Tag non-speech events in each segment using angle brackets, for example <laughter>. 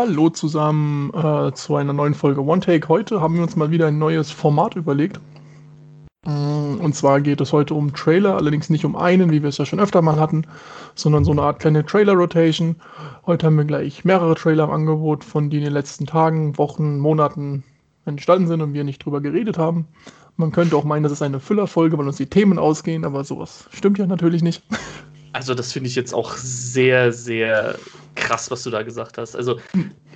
Hallo zusammen äh, zu einer neuen Folge One Take. Heute haben wir uns mal wieder ein neues Format überlegt. Mm, Und zwar geht es heute um Trailer, allerdings nicht um einen, wie wir es ja schon öfter mal hatten, sondern so eine Art kleine Trailer-Rotation. Heute haben wir gleich mehrere Trailer im Angebot, von denen in den letzten Tagen, Wochen, Monaten entstanden sind und wir nicht drüber geredet haben. Man könnte auch meinen, das ist eine Füllerfolge, weil uns die Themen ausgehen, aber sowas stimmt ja natürlich nicht. Also, das finde ich jetzt auch sehr, sehr krass, was du da gesagt hast. Also,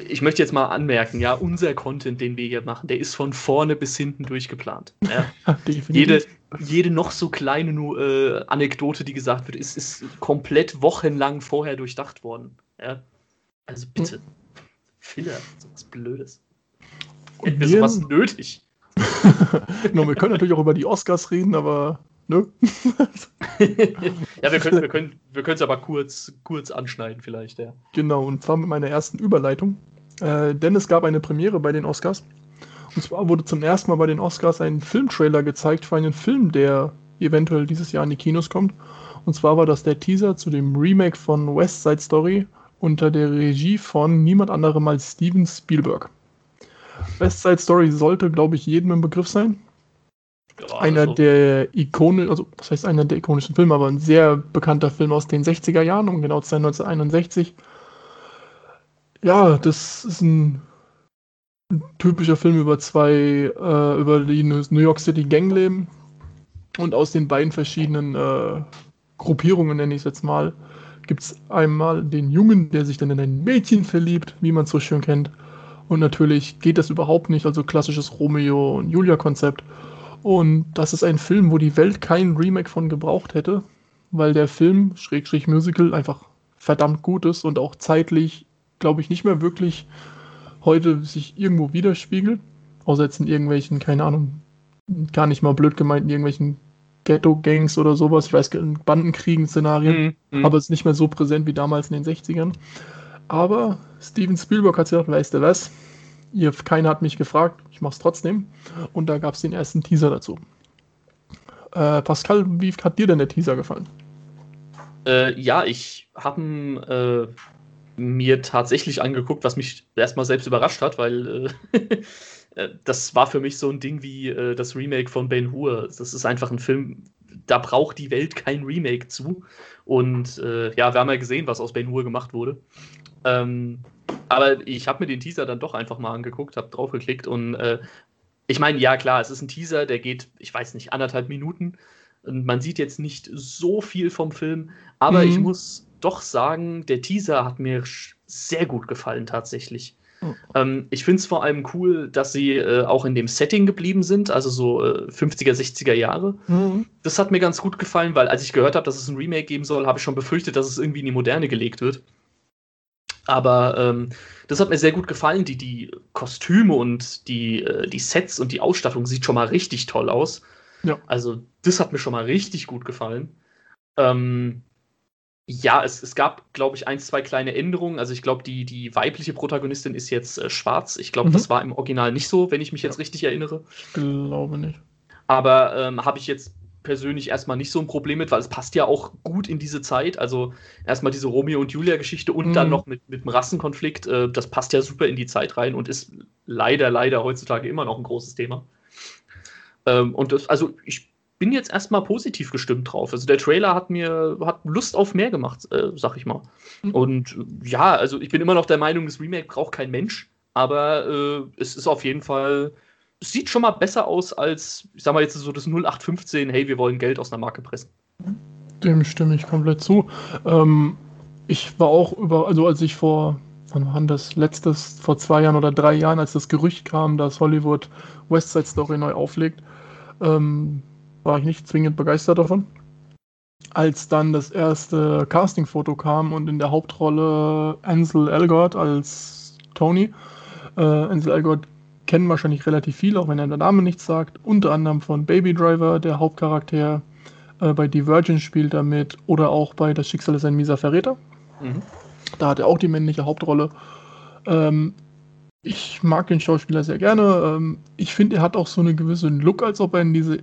ich möchte jetzt mal anmerken, ja, unser Content, den wir hier machen, der ist von vorne bis hinten durchgeplant. <laughs> Ja. Jede, jede noch so kleine äh, Anekdote, die gesagt wird, ist, ist komplett wochenlang vorher durchdacht worden. Ja. Also bitte. Filler, sowas Blödes. Und wir sowas nötig. <laughs> Nur, wir können natürlich auch über die Oscars reden, aber ne? <laughs> ja, wir können wir können wir können es aber kurz, kurz anschneiden, vielleicht, ja. Genau, und zwar mit meiner ersten Überleitung. Äh, denn es gab eine Premiere bei den Oscars. Und zwar wurde zum ersten Mal bei den Oscars ein Filmtrailer gezeigt für einen Film, der eventuell dieses Jahr in die Kinos kommt. Und zwar war das der Teaser zu dem Remake von West Side Story unter der Regie von niemand anderem als Steven Spielberg. West Side Story sollte, glaube ich, jedem im Begriff sein. Ja, einer also- der Ikone, also was heißt einer der ikonischen Filme, aber ein sehr bekannter Film aus den 60er Jahren, um genau zu sein 1961. Ja, das ist ein, ein typischer Film über zwei, äh, über die New York City Gangleben und aus den beiden verschiedenen äh, Gruppierungen, nenne ich es jetzt mal, gibt es einmal den Jungen, der sich dann in ein Mädchen verliebt, wie man es so schön kennt. Und natürlich geht das überhaupt nicht, also klassisches Romeo und Julia-Konzept. Und das ist ein Film, wo die Welt kein Remake von gebraucht hätte, weil der Film, Schrägstrich Musical, einfach verdammt gut ist und auch zeitlich, glaube ich, nicht mehr wirklich heute sich irgendwo widerspiegelt. Außer jetzt in irgendwelchen, keine Ahnung, gar nicht mal blöd gemeint, in irgendwelchen Ghetto-Gangs oder sowas. Ich weiß, in Bandenkriegen-Szenarien. Mhm. Aber es ist nicht mehr so präsent wie damals in den 60ern. Aber Steven Spielberg hat gesagt, weißt du was? Ihr, keiner hat mich gefragt, ich mach's trotzdem. Und da gab es den ersten Teaser dazu. Äh, Pascal, wie hat dir denn der Teaser gefallen? Äh, ja, ich habe äh, mir tatsächlich angeguckt, was mich erstmal selbst überrascht hat, weil äh, <laughs> äh, das war für mich so ein Ding wie äh, das Remake von Ben Hur. Das ist einfach ein Film, da braucht die Welt kein Remake zu. Und ja, wir haben ja gesehen, was aus Ben Hur gemacht wurde. Ähm, aber ich habe mir den Teaser dann doch einfach mal angeguckt, habe draufgeklickt und äh, ich meine, ja klar, es ist ein Teaser, der geht, ich weiß nicht, anderthalb Minuten. Und man sieht jetzt nicht so viel vom Film, aber Mhm. ich muss doch sagen, der Teaser hat mir sehr gut gefallen tatsächlich. Mhm. Ähm, ich finde es vor allem cool, dass sie äh, auch in dem Setting geblieben sind, also so äh, 50er, 60er Jahre. Das hat mir ganz gut gefallen, weil als ich gehört habe, dass es ein Remake geben soll, habe ich schon befürchtet, dass es irgendwie in die Moderne gelegt wird. Aber ähm, das hat mir sehr gut gefallen. Die, die Kostüme und die, äh, die Sets und die Ausstattung sieht schon mal richtig toll aus. Ja. Also, das hat mir schon mal richtig gut gefallen. Ähm, ja, es, es gab, glaube ich, ein, zwei kleine Änderungen. Also, ich glaube, die, die weibliche Protagonistin ist jetzt äh, schwarz. Ich glaube, Mhm. das war im Original nicht so, wenn ich mich jetzt richtig erinnere. Glaube nicht. Aber ähm, habe ich jetzt persönlich erstmal nicht so ein Problem mit, weil es passt ja auch gut in diese Zeit. Also erstmal diese Romeo und Julia-Geschichte und Mhm. dann noch mit, mit dem Rassenkonflikt. Äh, das passt ja super in die Zeit rein und ist leider, leider heutzutage immer noch ein großes Thema. Ähm, und das, also ich bin jetzt erstmal positiv gestimmt drauf. Also der Trailer hat mir hat Lust auf mehr gemacht, äh, sag ich mal. Mhm. Und ja, also ich bin immer noch der Meinung, das Remake braucht kein Mensch, aber äh, es ist auf jeden Fall sieht schon mal besser aus als, ich sag mal jetzt so das 0815, hey, wir wollen Geld aus einer Marke pressen. Dem stimme ich komplett zu. Ähm, ich war auch über, also als ich vor, wann war das letztes, vor zwei Jahren oder drei Jahren, als das Gerücht kam, dass Hollywood West Side Story neu auflegt, ähm, war ich nicht zwingend begeistert davon. Als dann das erste Castingfoto kam und in der Hauptrolle Ansel Elgort als Tony, äh, Ansel Elgort kennen wahrscheinlich relativ viele, auch wenn er der Name nichts sagt, unter anderem von Baby Driver, der Hauptcharakter, äh, bei Divergent spielt er mit oder auch bei Das Schicksal ist ein mieser Verräter. Mhm. Da hat er auch die männliche Hauptrolle. Ähm, ich mag den Schauspieler sehr gerne. Ähm, ich finde, er hat auch so einen gewissen Look, als ob er in diese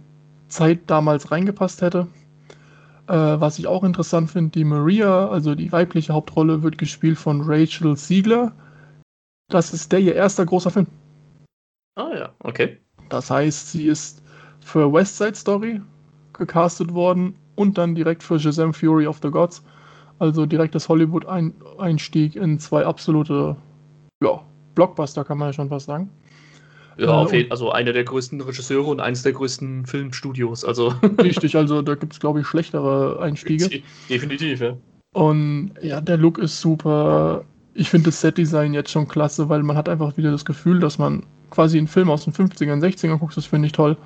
Zeit damals reingepasst hätte. Äh, was ich auch interessant finde, die Maria, also die weibliche Hauptrolle, wird gespielt von Rachel Siegler. das ist der ihr erster großer Film. Ah ja, okay. Das heißt, sie ist für West Side Story gecastet worden und dann direkt für Shazam Fury of the Gods. Also direktes Hollywood-Einstieg in zwei absolute ja, Blockbuster, kann man ja schon fast sagen. Ja, äh, also einer der größten Regisseure und eines der größten Filmstudios. Also. <laughs> Richtig, also da gibt es, glaube ich, schlechtere Einstiege. Definitiv, ja. Und ja, der Look ist super. Ich finde das Set-Design jetzt schon klasse, weil man hat einfach wieder das Gefühl, dass man quasi einen Film aus den 50ern, 60ern guckt. Das finde ich toll.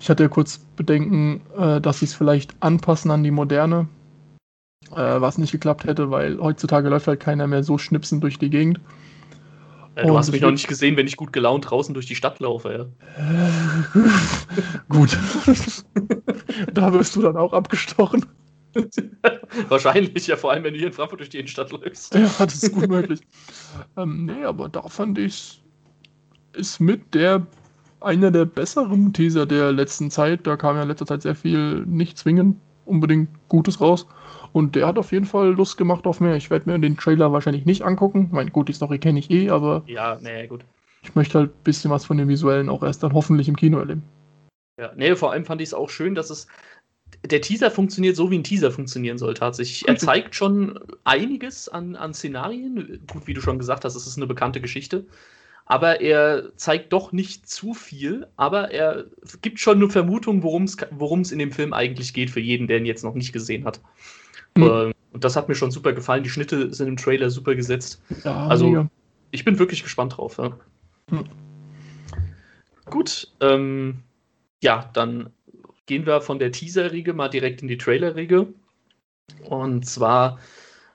Ich hatte ja kurz Bedenken, äh, dass sie es vielleicht anpassen an die Moderne, äh, was nicht geklappt hätte, weil heutzutage läuft halt keiner mehr so schnipsen durch die Gegend. Ja, du hast mich noch nicht gesehen, wenn ich gut gelaunt draußen durch die Stadt laufe, ja. <laughs> gut. <laughs> da wirst du dann auch abgestochen. <laughs> Wahrscheinlich, ja, vor allem, wenn du hier in Frankfurt durch die Innenstadt läufst. Ja, das ist gut möglich. ähm, nee, aber da fand ich, ist mit der einer der besseren Teaser der letzten Zeit. Da kam ja in letzter Zeit sehr viel nicht zwingend unbedingt Gutes raus. Und der hat auf jeden Fall Lust gemacht auf mehr. Ich werde mir den Trailer wahrscheinlich nicht angucken. Mein gut, die Story kenne ich eh, aber. Ja, nee, gut. Ich möchte halt ein bisschen was von den Visuellen auch erst dann hoffentlich im Kino erleben. Ja, nee, vor allem fand ich es auch schön, dass es. Der Teaser funktioniert so, wie ein Teaser funktionieren soll, tatsächlich. Er zeigt schon einiges an, an Szenarien. Gut, wie du schon gesagt hast, es ist eine bekannte Geschichte aber er zeigt doch nicht zu viel, aber er gibt schon eine Vermutung, worum es in dem Film eigentlich geht, für jeden, der ihn jetzt noch nicht gesehen hat. Mhm. Und das hat mir schon super gefallen. Die Schnitte sind im Trailer super gesetzt. Ja, also, mega. ich bin wirklich gespannt drauf. Ja. Mhm. Gut, ähm, ja, dann gehen wir von der Teaser-Riege mal direkt in die Trailer-Riege. Und zwar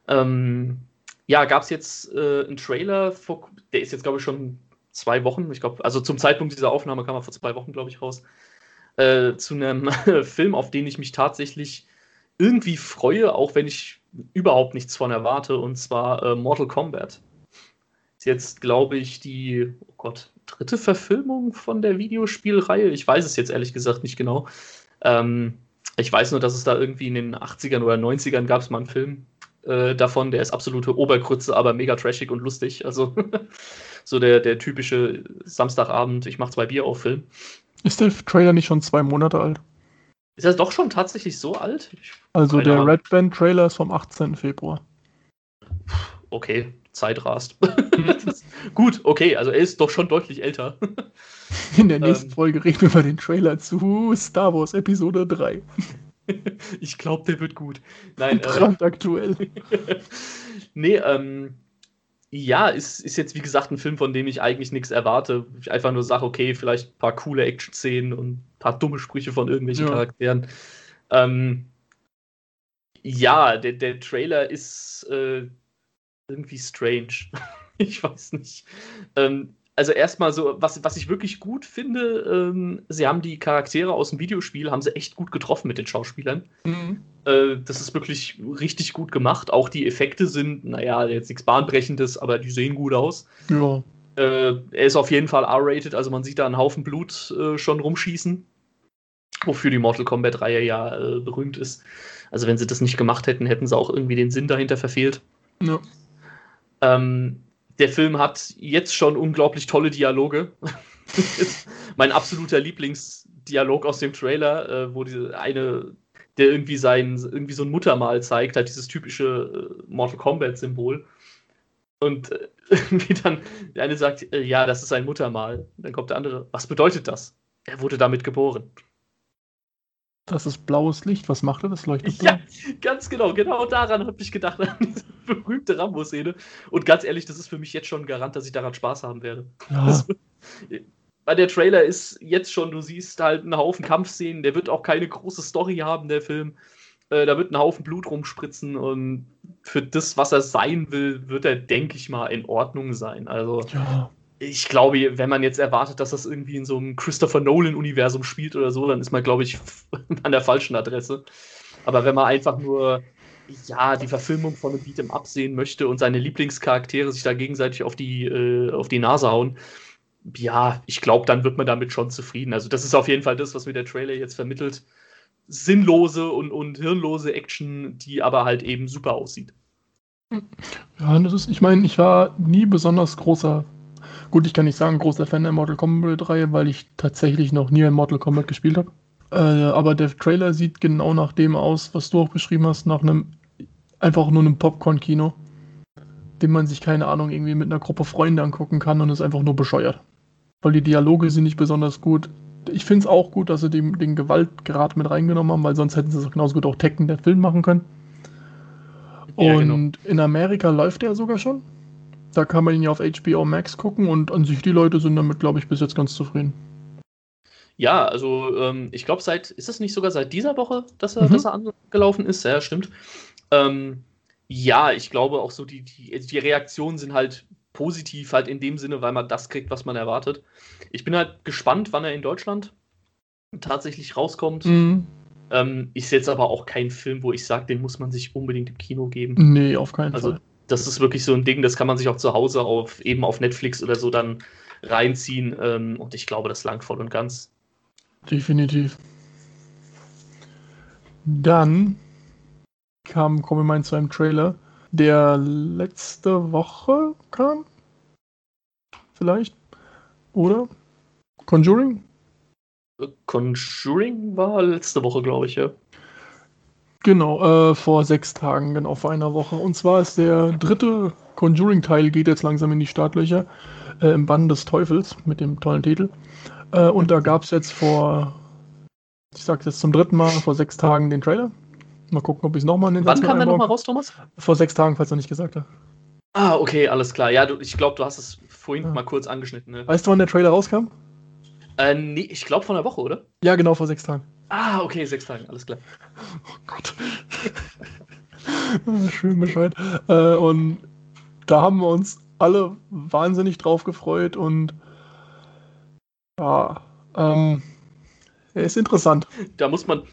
ähm, ja, gab es jetzt äh, einen Trailer, vor, der ist jetzt, glaube ich, schon zwei Wochen, ich glaube, also zum Zeitpunkt dieser Aufnahme kam er vor zwei Wochen, glaube ich, raus, äh, zu einem <laughs> Film, auf den ich mich tatsächlich irgendwie freue, auch wenn ich überhaupt nichts von erwarte, und zwar äh, Mortal Kombat. Ist jetzt, glaube ich, die, oh Gott, dritte Verfilmung von der Videospielreihe. Ich weiß es jetzt ehrlich gesagt nicht genau. Ähm, ich weiß nur, dass es da irgendwie in den 80ern oder 90ern gab es mal einen Film, äh, davon. Der ist absolute Obergrütze, aber mega trashig und lustig. Also <laughs> so der, der typische Samstagabend, ich mach zwei Bier auf Film. Ist der Trailer nicht schon zwei Monate alt? Ist er doch schon tatsächlich so alt? Ich also der Red Band Trailer ist vom 18. Februar. Okay, Zeit rast. <laughs> Gut, okay, also er ist doch schon deutlich älter. In der <laughs> nächsten ähm, Folge reden wir über den Trailer zu Star Wars Episode 3. <laughs> ich glaube, der wird gut. Nein, brandaktuell. Äh, <laughs> nee, ähm, ja, ist, ist jetzt wie gesagt ein Film, von dem ich eigentlich nichts erwarte. Ich einfach nur sage, okay, vielleicht ein paar coole Action-Szenen und ein paar dumme Sprüche von irgendwelchen ja. Charakteren. Ähm, ja, der, der Trailer ist äh, irgendwie strange. <laughs> ich weiß nicht. Ähm, also erstmal so, was, was ich wirklich gut finde, ähm, sie haben die Charaktere aus dem Videospiel, haben sie echt gut getroffen mit den Schauspielern. Mhm. Äh, das ist wirklich richtig gut gemacht. Auch die Effekte sind, naja, jetzt nichts Bahnbrechendes, aber die sehen gut aus. Ja. Äh, er ist auf jeden Fall R-rated, also man sieht da einen Haufen Blut äh, schon rumschießen. Wofür die Mortal Kombat-Reihe ja äh, berühmt ist. Also wenn sie das nicht gemacht hätten, hätten sie auch irgendwie den Sinn dahinter verfehlt. Ja. Ähm, der Film hat jetzt schon unglaublich tolle Dialoge. <laughs> mein absoluter Lieblingsdialog aus dem Trailer, äh, wo diese eine, der irgendwie sein, irgendwie so ein Muttermal zeigt, halt dieses typische äh, Mortal Kombat-Symbol. Und äh, <laughs> wie dann der eine sagt, äh, ja, das ist ein Muttermal. Dann kommt der andere, was bedeutet das? Er wurde damit geboren. Das ist blaues Licht. Was macht er? Das leuchtet blau. Ja, ganz genau. Genau daran habe ich gedacht, <laughs> an diese berühmte Rambo-Szene. Und ganz ehrlich, das ist für mich jetzt schon ein Garant, dass ich daran Spaß haben werde. Ja. Das, weil der Trailer ist jetzt schon, du siehst halt einen Haufen Kampfszenen. Der wird auch keine große Story haben, der Film. Äh, da wird ein Haufen Blut rumspritzen und für das, was er sein will, wird er, denke ich mal, in Ordnung sein. Also, ja ich glaube, wenn man jetzt erwartet, dass das irgendwie in so einem Christopher Nolan-Universum spielt oder so, dann ist man, glaube ich, <laughs> an der falschen Adresse. Aber wenn man einfach nur ja, die Verfilmung von einem Beat'em Up sehen möchte und seine Lieblingscharaktere sich da gegenseitig auf die, äh, auf die Nase hauen, ja, ich glaube, dann wird man damit schon zufrieden. Also, das ist auf jeden Fall das, was mir der Trailer jetzt vermittelt. Sinnlose und, und hirnlose Action, die aber halt eben super aussieht. Ja, das ist, ich meine, ich war nie besonders großer Gut, ich kann nicht sagen, großer Fan der Mortal Kombat-Reihe, weil ich tatsächlich noch nie ein Mortal Kombat gespielt habe. Äh, aber der Trailer sieht genau nach dem aus, was du auch beschrieben hast, nach einem einfach nur einem Popcorn-Kino, den man sich, keine Ahnung, irgendwie mit einer Gruppe Freunde angucken kann und ist einfach nur bescheuert. Weil die Dialoge sind nicht besonders gut. Ich finde es auch gut, dass sie den, den Gewaltgrad mit reingenommen haben, weil sonst hätten sie es genauso gut auch Tekken, der Film, machen können. Ja, genau. und genau. in Amerika läuft der sogar schon. Da kann man ihn ja auf HBO Max gucken und an sich die Leute sind damit, glaube ich, bis jetzt ganz zufrieden. Ja, also ähm, ich glaube, seit, ist es nicht sogar seit dieser Woche, dass er, mhm. dass er angelaufen ist? Ja, stimmt. Ähm, ja, ich glaube auch so, die, die, die Reaktionen sind halt positiv, halt in dem Sinne, weil man das kriegt, was man erwartet. Ich bin halt gespannt, wann er in Deutschland tatsächlich rauskommt. Mhm. Ähm, ist jetzt aber auch kein Film, wo ich sage, den muss man sich unbedingt im Kino geben. Nee, auf keinen also, Fall. Das ist wirklich so ein Ding, das kann man sich auch zu Hause auf eben auf Netflix oder so dann reinziehen. Ähm, und ich glaube, das langt voll und ganz. Definitiv. Dann kam, kommen wir mal zu einem Trailer, der letzte Woche kam. Vielleicht? Oder? Conjuring? Conjuring war letzte Woche, glaube ich, ja. Genau, äh, vor sechs Tagen, genau, vor einer Woche. Und zwar ist der dritte Conjuring-Teil, geht jetzt langsam in die Startlöcher, äh, im Bann des Teufels, mit dem tollen Titel. Äh, und da gab es jetzt vor, ich sag's jetzt zum dritten Mal, vor sechs Tagen den Trailer. Mal gucken, ob ich es nochmal in den Wann kam der nochmal raus, Thomas? Vor sechs Tagen, falls du nicht gesagt hast. Ah, okay, alles klar. Ja, du, ich glaube, du hast es vorhin ja. mal kurz angeschnitten. Ne? Weißt du, wann der Trailer rauskam? Äh, nee, ich glaube von der Woche, oder? Ja, genau, vor sechs Tagen. Ah, okay, sechs Tagen, alles klar. Oh Gott. Schön Bescheid. Äh, und da haben wir uns alle wahnsinnig drauf gefreut und ja, ähm, er ist interessant. Da muss man,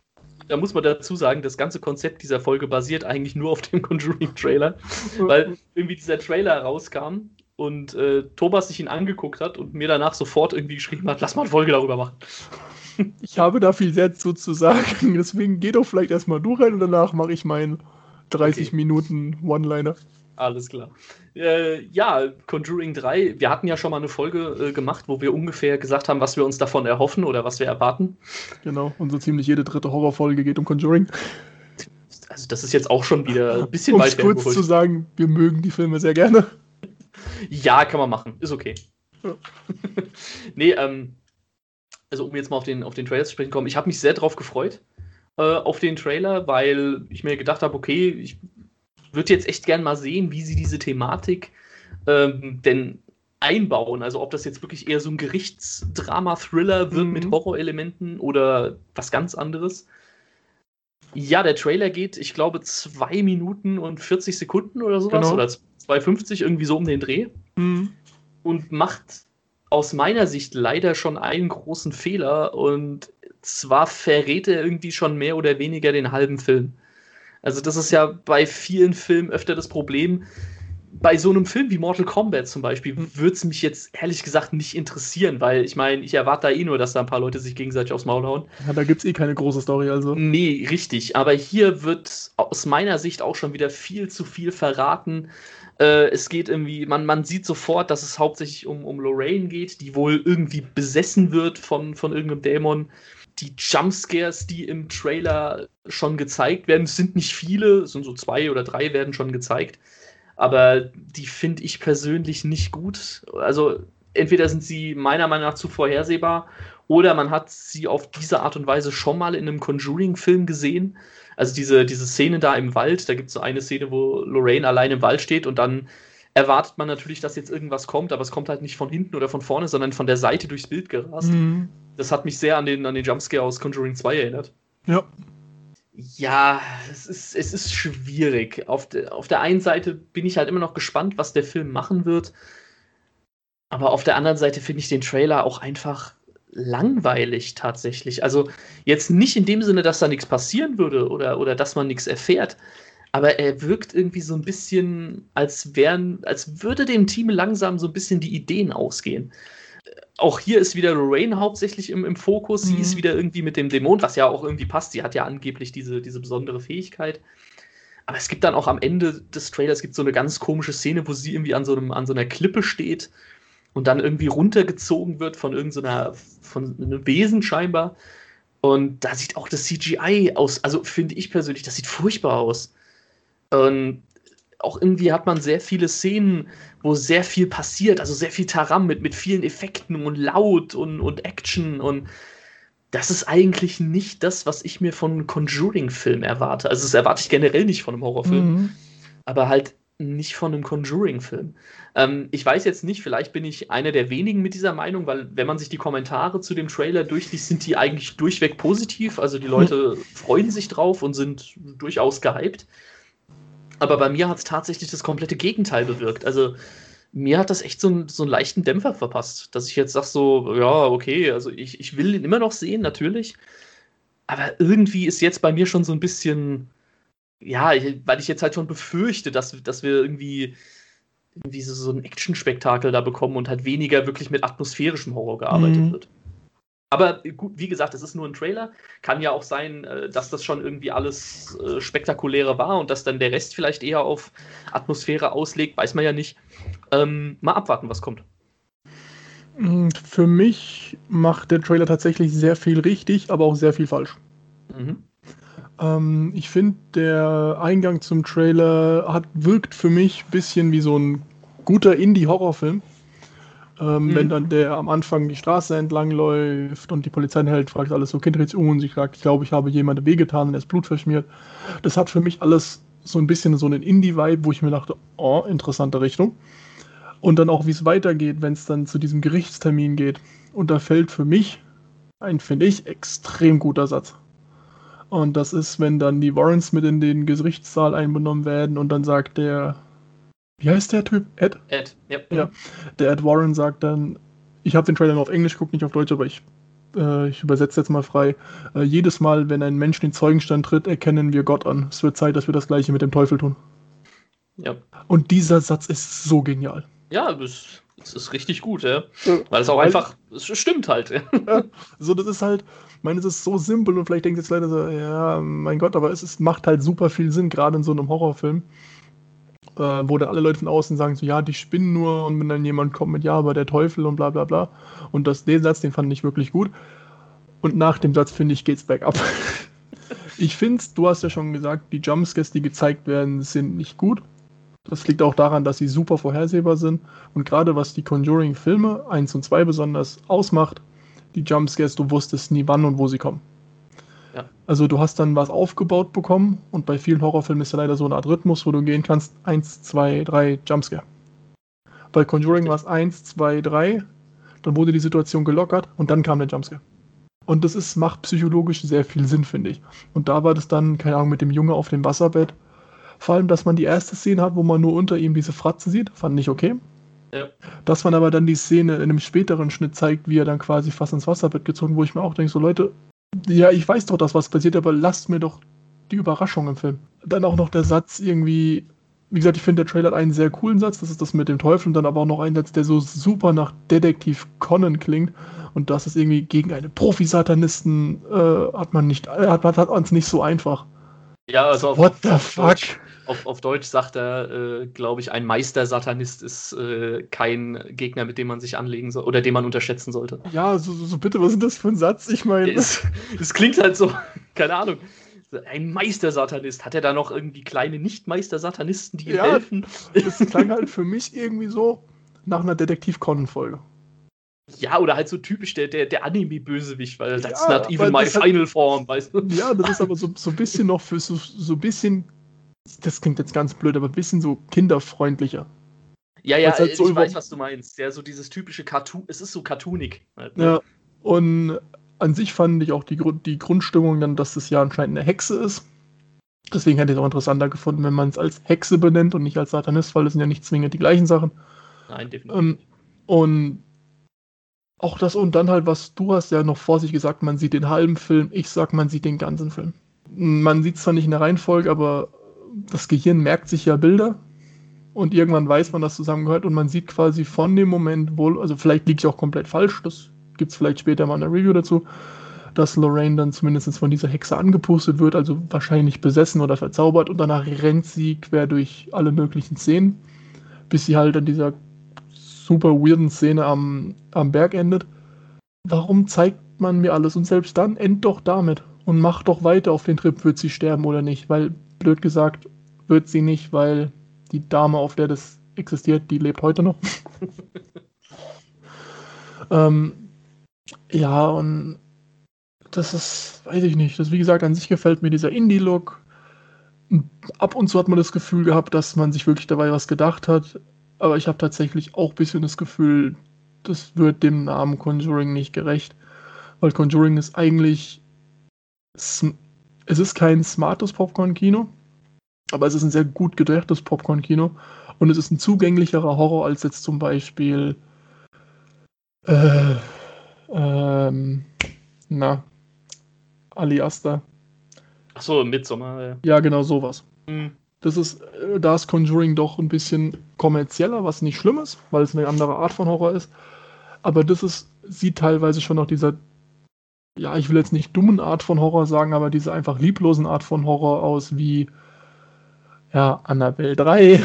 da muss man dazu sagen, das ganze Konzept dieser Folge basiert eigentlich nur auf dem <laughs> Conjuring-Trailer, weil irgendwie dieser Trailer rauskam und äh, Thomas sich ihn angeguckt hat und mir danach sofort irgendwie geschrieben hat, lass mal eine Folge darüber machen. Ich habe da viel sehr zu, zu sagen, <laughs> deswegen geh doch vielleicht erstmal du rein und danach mache ich meinen 30 okay. Minuten One-Liner. Alles klar. Äh, ja, Conjuring 3, wir hatten ja schon mal eine Folge äh, gemacht, wo wir ungefähr gesagt haben, was wir uns davon erhoffen oder was wir erwarten. Genau, und so ziemlich jede dritte Horrorfolge geht um Conjuring. Also das ist jetzt auch schon wieder ein bisschen um weit kurz zu sagen, wir mögen die Filme sehr gerne. Ja, kann man machen. Ist okay. Ja. <laughs> nee, ähm, also um jetzt mal auf den, auf den Trailer zu sprechen kommen, ich habe mich sehr drauf gefreut äh, auf den Trailer, weil ich mir gedacht habe, okay, ich würde jetzt echt gern mal sehen, wie sie diese Thematik ähm, denn einbauen. Also ob das jetzt wirklich eher so ein Gerichtsdrama-Thriller wird mhm. mit Horrorelementen oder was ganz anderes. Ja, der Trailer geht, ich glaube, zwei Minuten und 40 Sekunden oder sowas. Genau. Oder 2,50, irgendwie so um den Dreh. Mhm. Und macht aus meiner Sicht leider schon einen großen Fehler. Und zwar verrät er irgendwie schon mehr oder weniger den halben Film. Also das ist ja bei vielen Filmen öfter das Problem. Bei so einem Film wie Mortal Kombat zum Beispiel würde es mich jetzt ehrlich gesagt nicht interessieren, weil ich meine, ich erwarte da eh nur, dass da ein paar Leute sich gegenseitig aufs Maul hauen. Ja, da gibt es eh keine große Story, also. Nee, richtig. Aber hier wird aus meiner Sicht auch schon wieder viel zu viel verraten. Äh, es geht irgendwie, man, man sieht sofort, dass es hauptsächlich um, um Lorraine geht, die wohl irgendwie besessen wird von, von irgendeinem Dämon die Jumpscares, die im Trailer schon gezeigt werden, sind nicht viele, es sind so zwei oder drei werden schon gezeigt, aber die finde ich persönlich nicht gut. Also entweder sind sie meiner Meinung nach zu vorhersehbar oder man hat sie auf diese Art und Weise schon mal in einem Conjuring-Film gesehen. Also diese, diese Szene da im Wald, da gibt es so eine Szene, wo Lorraine allein im Wald steht und dann erwartet man natürlich, dass jetzt irgendwas kommt, aber es kommt halt nicht von hinten oder von vorne, sondern von der Seite durchs Bild gerast. Mhm. Das hat mich sehr an den, an den Jumpscare aus Conjuring 2 erinnert. Ja. Ja, es ist, es ist schwierig. Auf, de, auf der einen Seite bin ich halt immer noch gespannt, was der Film machen wird. Aber auf der anderen Seite finde ich den Trailer auch einfach langweilig tatsächlich. Also jetzt nicht in dem Sinne, dass da nichts passieren würde oder, oder dass man nichts erfährt, aber er wirkt irgendwie so ein bisschen, als wären, als würde dem Team langsam so ein bisschen die Ideen ausgehen. Auch hier ist wieder Lorraine hauptsächlich im, im Fokus. Mhm. Sie ist wieder irgendwie mit dem Dämon, was ja auch irgendwie passt. Sie hat ja angeblich diese, diese besondere Fähigkeit. Aber es gibt dann auch am Ende des Trailers gibt so eine ganz komische Szene, wo sie irgendwie an so, einem, an so einer Klippe steht und dann irgendwie runtergezogen wird von irgendeiner, von einem Wesen scheinbar. Und da sieht auch das CGI aus, also finde ich persönlich, das sieht furchtbar aus. Und auch irgendwie hat man sehr viele Szenen, wo sehr viel passiert, also sehr viel Taram mit, mit vielen Effekten und Laut und, und Action und das ist eigentlich nicht das, was ich mir von einem Conjuring-Film erwarte. Also das erwarte ich generell nicht von einem Horrorfilm, mhm. aber halt nicht von einem Conjuring-Film. Ähm, ich weiß jetzt nicht, vielleicht bin ich einer der wenigen mit dieser Meinung, weil wenn man sich die Kommentare zu dem Trailer durchliest, sind die eigentlich durchweg positiv. Also die Leute mhm. freuen sich drauf und sind durchaus gehypt. Aber bei mir hat es tatsächlich das komplette Gegenteil bewirkt. Also mir hat das echt so, ein, so einen leichten Dämpfer verpasst, dass ich jetzt sage so, ja, okay, also ich, ich will ihn immer noch sehen, natürlich. Aber irgendwie ist jetzt bei mir schon so ein bisschen, ja, weil ich jetzt halt schon befürchte, dass, dass wir irgendwie, irgendwie so, so ein Action-Spektakel da bekommen und halt weniger wirklich mit atmosphärischem Horror gearbeitet mhm. wird. Aber gut, wie gesagt, es ist nur ein Trailer. Kann ja auch sein, äh, dass das schon irgendwie alles äh, spektakuläre war und dass dann der Rest vielleicht eher auf Atmosphäre auslegt, weiß man ja nicht. Ähm, mal abwarten, was kommt. Mm, für mich macht der Trailer tatsächlich sehr viel richtig, aber auch sehr viel falsch. Mhm. Ähm, ich finde, der Eingang zum Trailer hat, wirkt für mich ein bisschen wie so ein guter Indie-Horrorfilm. Ähm, mhm. Wenn dann der am Anfang die Straße entlang läuft und die Polizei hält, fragt alles so, Kind dreht um und sie sagt, ich glaube, ich habe jemandem wehgetan und er ist Blut verschmiert. Das hat für mich alles so ein bisschen so einen Indie-Vibe, wo ich mir dachte, oh, interessante Richtung. Und dann auch, wie es weitergeht, wenn es dann zu diesem Gerichtstermin geht. Und da fällt für mich ein, finde ich, extrem guter Satz. Und das ist, wenn dann die Warrants mit in den Gerichtssaal einbenommen werden und dann sagt der wie heißt der Typ? Ed? Ed, yep. ja. Der Ed Warren sagt dann, ich habe den Trailer nur auf Englisch geguckt, nicht auf Deutsch, aber ich, äh, ich übersetze jetzt mal frei. Äh, jedes Mal, wenn ein Mensch den Zeugenstand tritt, erkennen wir Gott an. Es wird Zeit, dass wir das gleiche mit dem Teufel tun. Ja. Und dieser Satz ist so genial. Ja, das, das ist richtig gut, ja. Weil es auch Weil, einfach, es stimmt halt. Ja. ja. So, das ist halt, ich meine, es ist so simpel und vielleicht denkt jetzt leider so, ja, mein Gott, aber es ist, macht halt super viel Sinn, gerade in so einem Horrorfilm äh, wo dann alle Leute von außen sagen, so ja, die spinnen nur und wenn dann jemand kommt mit ja, aber der Teufel und bla bla bla. Und das, den Satz, den fand ich wirklich gut. Und nach dem Satz, finde ich, geht's bergab. <laughs> ich finde, du hast ja schon gesagt, die Jumpscares, die gezeigt werden, sind nicht gut. Das liegt auch daran, dass sie super vorhersehbar sind. Und gerade was die Conjuring-Filme 1 und 2 besonders ausmacht, die Jumpscares, du wusstest nie wann und wo sie kommen. Ja. Also du hast dann was aufgebaut bekommen und bei vielen Horrorfilmen ist ja leider so eine Art Rhythmus, wo du gehen kannst, 1, 2, 3, Jumpscare. Bei Conjuring war es 1, 2, 3, dann wurde die Situation gelockert und dann kam der Jumpscare. Und das ist, macht psychologisch sehr viel Sinn, finde ich. Und da war das dann, keine Ahnung, mit dem Junge auf dem Wasserbett. Vor allem, dass man die erste Szene hat, wo man nur unter ihm diese Fratze sieht, fand ich okay. Ja. Dass man aber dann die Szene in einem späteren Schnitt zeigt, wie er dann quasi fast ins Wasserbett gezogen, wo ich mir auch denke, so Leute, ja, ich weiß doch, dass was passiert, aber lasst mir doch die Überraschung im Film. Dann auch noch der Satz irgendwie, wie gesagt, ich finde, der Trailer hat einen sehr coolen Satz, das ist das mit dem Teufel und dann aber auch noch einen Satz, der so super nach Detektiv Conan klingt und das ist irgendwie gegen eine Profi-Satanisten äh, hat man nicht, äh, hat, hat, hat man es nicht so einfach. Ja, also What the fuck? Deutsch, auf, auf Deutsch sagt er, äh, glaube ich, ein Meister-Satanist ist äh, kein Gegner, mit dem man sich anlegen soll oder den man unterschätzen sollte. Ja, so, so, bitte, was ist das für ein Satz? Ich meine. Es, <laughs> es klingt halt so, <laughs> keine Ahnung. Ein Meister-Satanist. Hat er da noch irgendwie kleine Nicht-Meister-Satanisten, die ihm ja, helfen? Das klang halt für mich irgendwie so nach einer Detektiv-Conan-Folge. Ja, oder halt so typisch der, der, der Anime-Bösewicht, weil that's ja, not even my final halt, form, weißt du? Ja, das ist aber so, so ein bisschen noch für so, so ein bisschen, das klingt jetzt ganz blöd, aber ein bisschen so kinderfreundlicher. Ja, ja, halt so ich weiß, was du meinst. Ja, so dieses typische Cartoon, es ist so cartoonig. Halt, ne? Ja, und an sich fand ich auch die, die Grundstimmung dann, dass das ja anscheinend eine Hexe ist. Deswegen hätte ich es auch interessanter gefunden, wenn man es als Hexe benennt und nicht als Satanist, weil das sind ja nicht zwingend die gleichen Sachen. Nein, definitiv. Ähm, und auch das und dann halt, was du hast ja noch vor sich gesagt, man sieht den halben Film, ich sag, man sieht den ganzen Film. Man sieht zwar nicht in der Reihenfolge, aber das Gehirn merkt sich ja Bilder und irgendwann weiß man, dass zusammengehört und man sieht quasi von dem Moment wohl, also vielleicht liege ich auch komplett falsch, das gibt es vielleicht später mal in der Review dazu, dass Lorraine dann zumindest von dieser Hexe angepustet wird, also wahrscheinlich besessen oder verzaubert und danach rennt sie quer durch alle möglichen Szenen, bis sie halt an dieser super weirden Szene am, am Berg endet. Warum zeigt man mir alles? Und selbst dann, end doch damit. Und mach doch weiter auf den Trip, wird sie sterben oder nicht. Weil, blöd gesagt, wird sie nicht, weil die Dame, auf der das existiert, die lebt heute noch. <laughs> ähm, ja, und das ist, weiß ich nicht. Das, wie gesagt, an sich gefällt mir dieser Indie-Look. Ab und zu hat man das Gefühl gehabt, dass man sich wirklich dabei was gedacht hat. Aber ich habe tatsächlich auch ein bisschen das Gefühl, das wird dem Namen Conjuring nicht gerecht. Weil Conjuring ist eigentlich. Es ist kein smartes Popcorn-Kino, aber es ist ein sehr gut gedrehtes Popcorn-Kino. Und es ist ein zugänglicherer Horror als jetzt zum Beispiel. Äh, ähm, na, Ali Asta. Ach so, Midsommar. Ja. ja, genau sowas. Mhm. Das ist, äh, da ist Conjuring doch ein bisschen kommerzieller, was nicht schlimm ist, weil es eine andere Art von Horror ist. Aber das ist, sieht teilweise schon nach dieser, ja, ich will jetzt nicht dummen Art von Horror sagen, aber diese einfach lieblosen Art von Horror aus wie, ja, Annabelle 3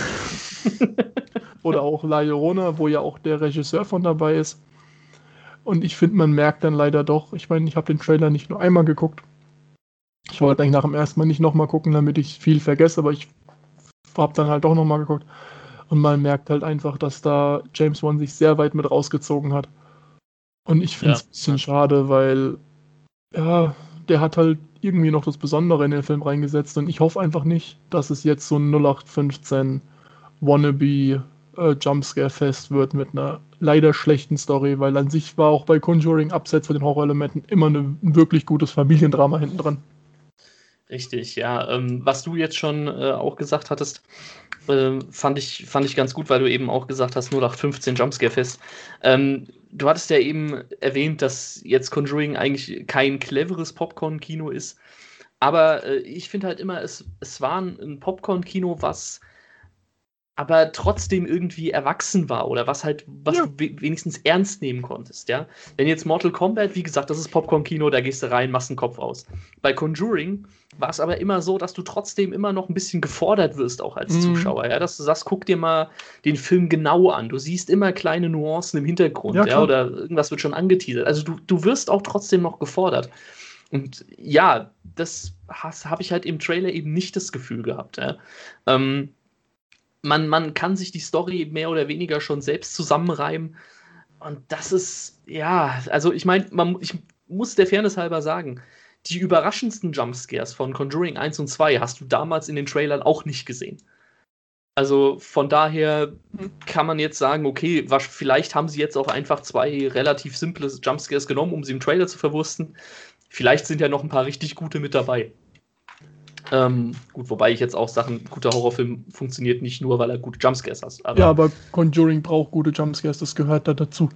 <laughs> oder auch La Llorona, wo ja auch der Regisseur von dabei ist. Und ich finde, man merkt dann leider doch, ich meine, ich habe den Trailer nicht nur einmal geguckt. Ich wollte eigentlich nach dem ersten Mal nicht nochmal gucken, damit ich viel vergesse, aber ich habe dann halt doch nochmal geguckt. Und man merkt halt einfach, dass da James Wan sich sehr weit mit rausgezogen hat. Und ich finde es ja. ein bisschen schade, weil, ja, der hat halt irgendwie noch das Besondere in den Film reingesetzt. Und ich hoffe einfach nicht, dass es jetzt so ein 0815 Wannabe äh, Jumpscare-Fest wird mit einer leider schlechten Story, weil an sich war auch bei Conjuring abseits von den Horrorelementen immer ein wirklich gutes Familiendrama hinten dran. Richtig, ja. Ähm, was du jetzt schon äh, auch gesagt hattest, äh, fand, ich, fand ich ganz gut, weil du eben auch gesagt hast, 0815 Jumpscare-Fest. Ähm, du hattest ja eben erwähnt, dass jetzt Conjuring eigentlich kein cleveres Popcorn-Kino ist. Aber äh, ich finde halt immer, es, es war ein Popcorn-Kino, was aber trotzdem irgendwie erwachsen war oder was halt, was ja. du wenigstens ernst nehmen konntest, ja. Wenn jetzt Mortal Kombat, wie gesagt, das ist Popcorn-Kino, da gehst du rein, machst einen Kopf aus. Bei Conjuring war es aber immer so, dass du trotzdem immer noch ein bisschen gefordert wirst, auch als mhm. Zuschauer, ja. Dass du sagst, guck dir mal den Film genau an. Du siehst immer kleine Nuancen im Hintergrund, ja, ja oder irgendwas wird schon angeteasert. Also du, du wirst auch trotzdem noch gefordert. Und ja, das habe ich halt im Trailer eben nicht das Gefühl gehabt, ja. Ähm, man, man kann sich die Story mehr oder weniger schon selbst zusammenreimen. Und das ist, ja, also ich meine, ich muss der Fairness halber sagen, die überraschendsten Jumpscares von Conjuring 1 und 2 hast du damals in den Trailern auch nicht gesehen. Also von daher kann man jetzt sagen, okay, was, vielleicht haben sie jetzt auch einfach zwei relativ simple Jumpscares genommen, um sie im Trailer zu verwursten. Vielleicht sind ja noch ein paar richtig gute mit dabei. Ähm, gut, wobei ich jetzt auch sagen, ein guter Horrorfilm funktioniert nicht nur, weil er gute Jumpscares hat. Aber ja, aber Conjuring braucht gute Jumpscares, das gehört da dazu.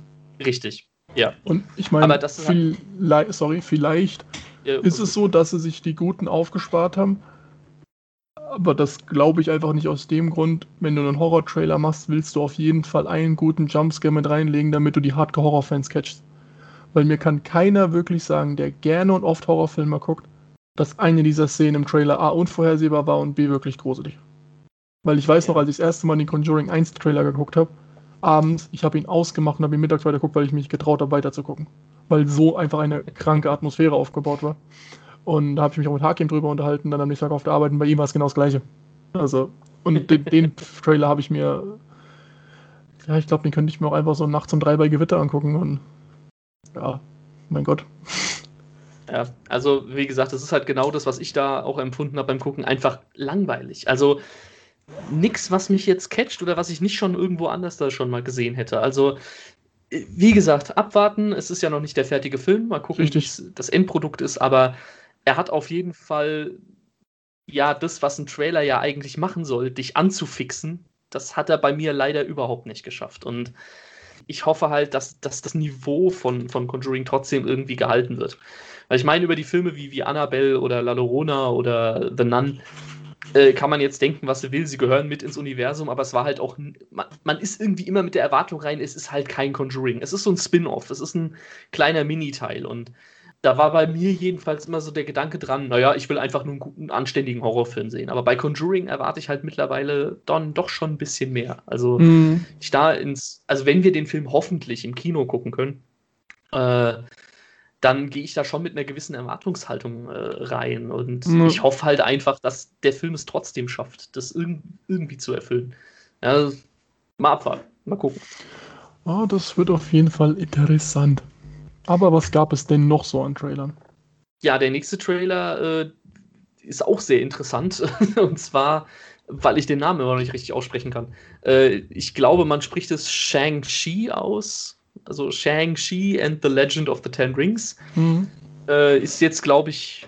Richtig, ja. Und ich meine, viel, halt sorry, vielleicht ja, ist es so, dass sie sich die Guten aufgespart haben. Aber das glaube ich einfach nicht aus dem Grund, wenn du einen Horror-Trailer machst, willst du auf jeden Fall einen guten Jumpscare mit reinlegen, damit du die Hardcore-Horror-Fans catchst. Weil mir kann keiner wirklich sagen, der gerne und oft Horrorfilme guckt, dass eine dieser Szenen im Trailer A unvorhersehbar war und B wirklich gruselig. Weil ich weiß noch, als ich das erste Mal den Conjuring 1 Trailer geguckt habe, abends, ich habe ihn ausgemacht und habe ihn mittags weitergeguckt, weil ich mich getraut habe, weiterzugucken. Weil so einfach eine kranke Atmosphäre aufgebaut war. Und da habe ich mich auch mit Hakim drüber unterhalten, dann am nächsten Tag auf der Arbeit und bei ihm war es genau das Gleiche. Also, und den, <laughs> den Trailer habe ich mir, ja, ich glaube, den könnte ich mir auch einfach so nachts um drei bei Gewitter angucken und ja, mein Gott. Ja, also wie gesagt, das ist halt genau das, was ich da auch empfunden habe beim Gucken, einfach langweilig. Also nichts, was mich jetzt catcht oder was ich nicht schon irgendwo anders da schon mal gesehen hätte. Also wie gesagt, abwarten. Es ist ja noch nicht der fertige Film. Mal gucken, wie das Endprodukt ist. Aber er hat auf jeden Fall ja das, was ein Trailer ja eigentlich machen soll, dich anzufixen. Das hat er bei mir leider überhaupt nicht geschafft. Und ich hoffe halt, dass, dass das Niveau von, von Conjuring trotzdem irgendwie gehalten wird. Weil ich meine, über die Filme wie, wie Annabelle oder La Llorona oder The Nun äh, kann man jetzt denken, was sie will. Sie gehören mit ins Universum, aber es war halt auch, man, man, ist irgendwie immer mit der Erwartung rein, es ist halt kein Conjuring. Es ist so ein Spin-off, es ist ein kleiner Miniteil und da war bei mir jedenfalls immer so der Gedanke dran, naja, ich will einfach nur einen guten, anständigen Horrorfilm sehen. Aber bei Conjuring erwarte ich halt mittlerweile dann doch schon ein bisschen mehr. Also, mhm. ich da ins, also wenn wir den Film hoffentlich im Kino gucken können, äh, dann gehe ich da schon mit einer gewissen Erwartungshaltung äh, rein. Und mhm. ich hoffe halt einfach, dass der Film es trotzdem schafft, das irg irgendwie zu erfüllen. Ja, mal abwarten, mal gucken. Oh, das wird auf jeden Fall interessant. Aber was gab es denn noch so an Trailern? Ja, der nächste Trailer äh, ist auch sehr interessant. <laughs> Und zwar, weil ich den Namen immer noch nicht richtig aussprechen kann. Äh, ich glaube, man spricht es Shang-Chi aus. Also Shang-Chi and the Legend of the Ten Rings. Mhm. Äh, ist jetzt, glaube ich.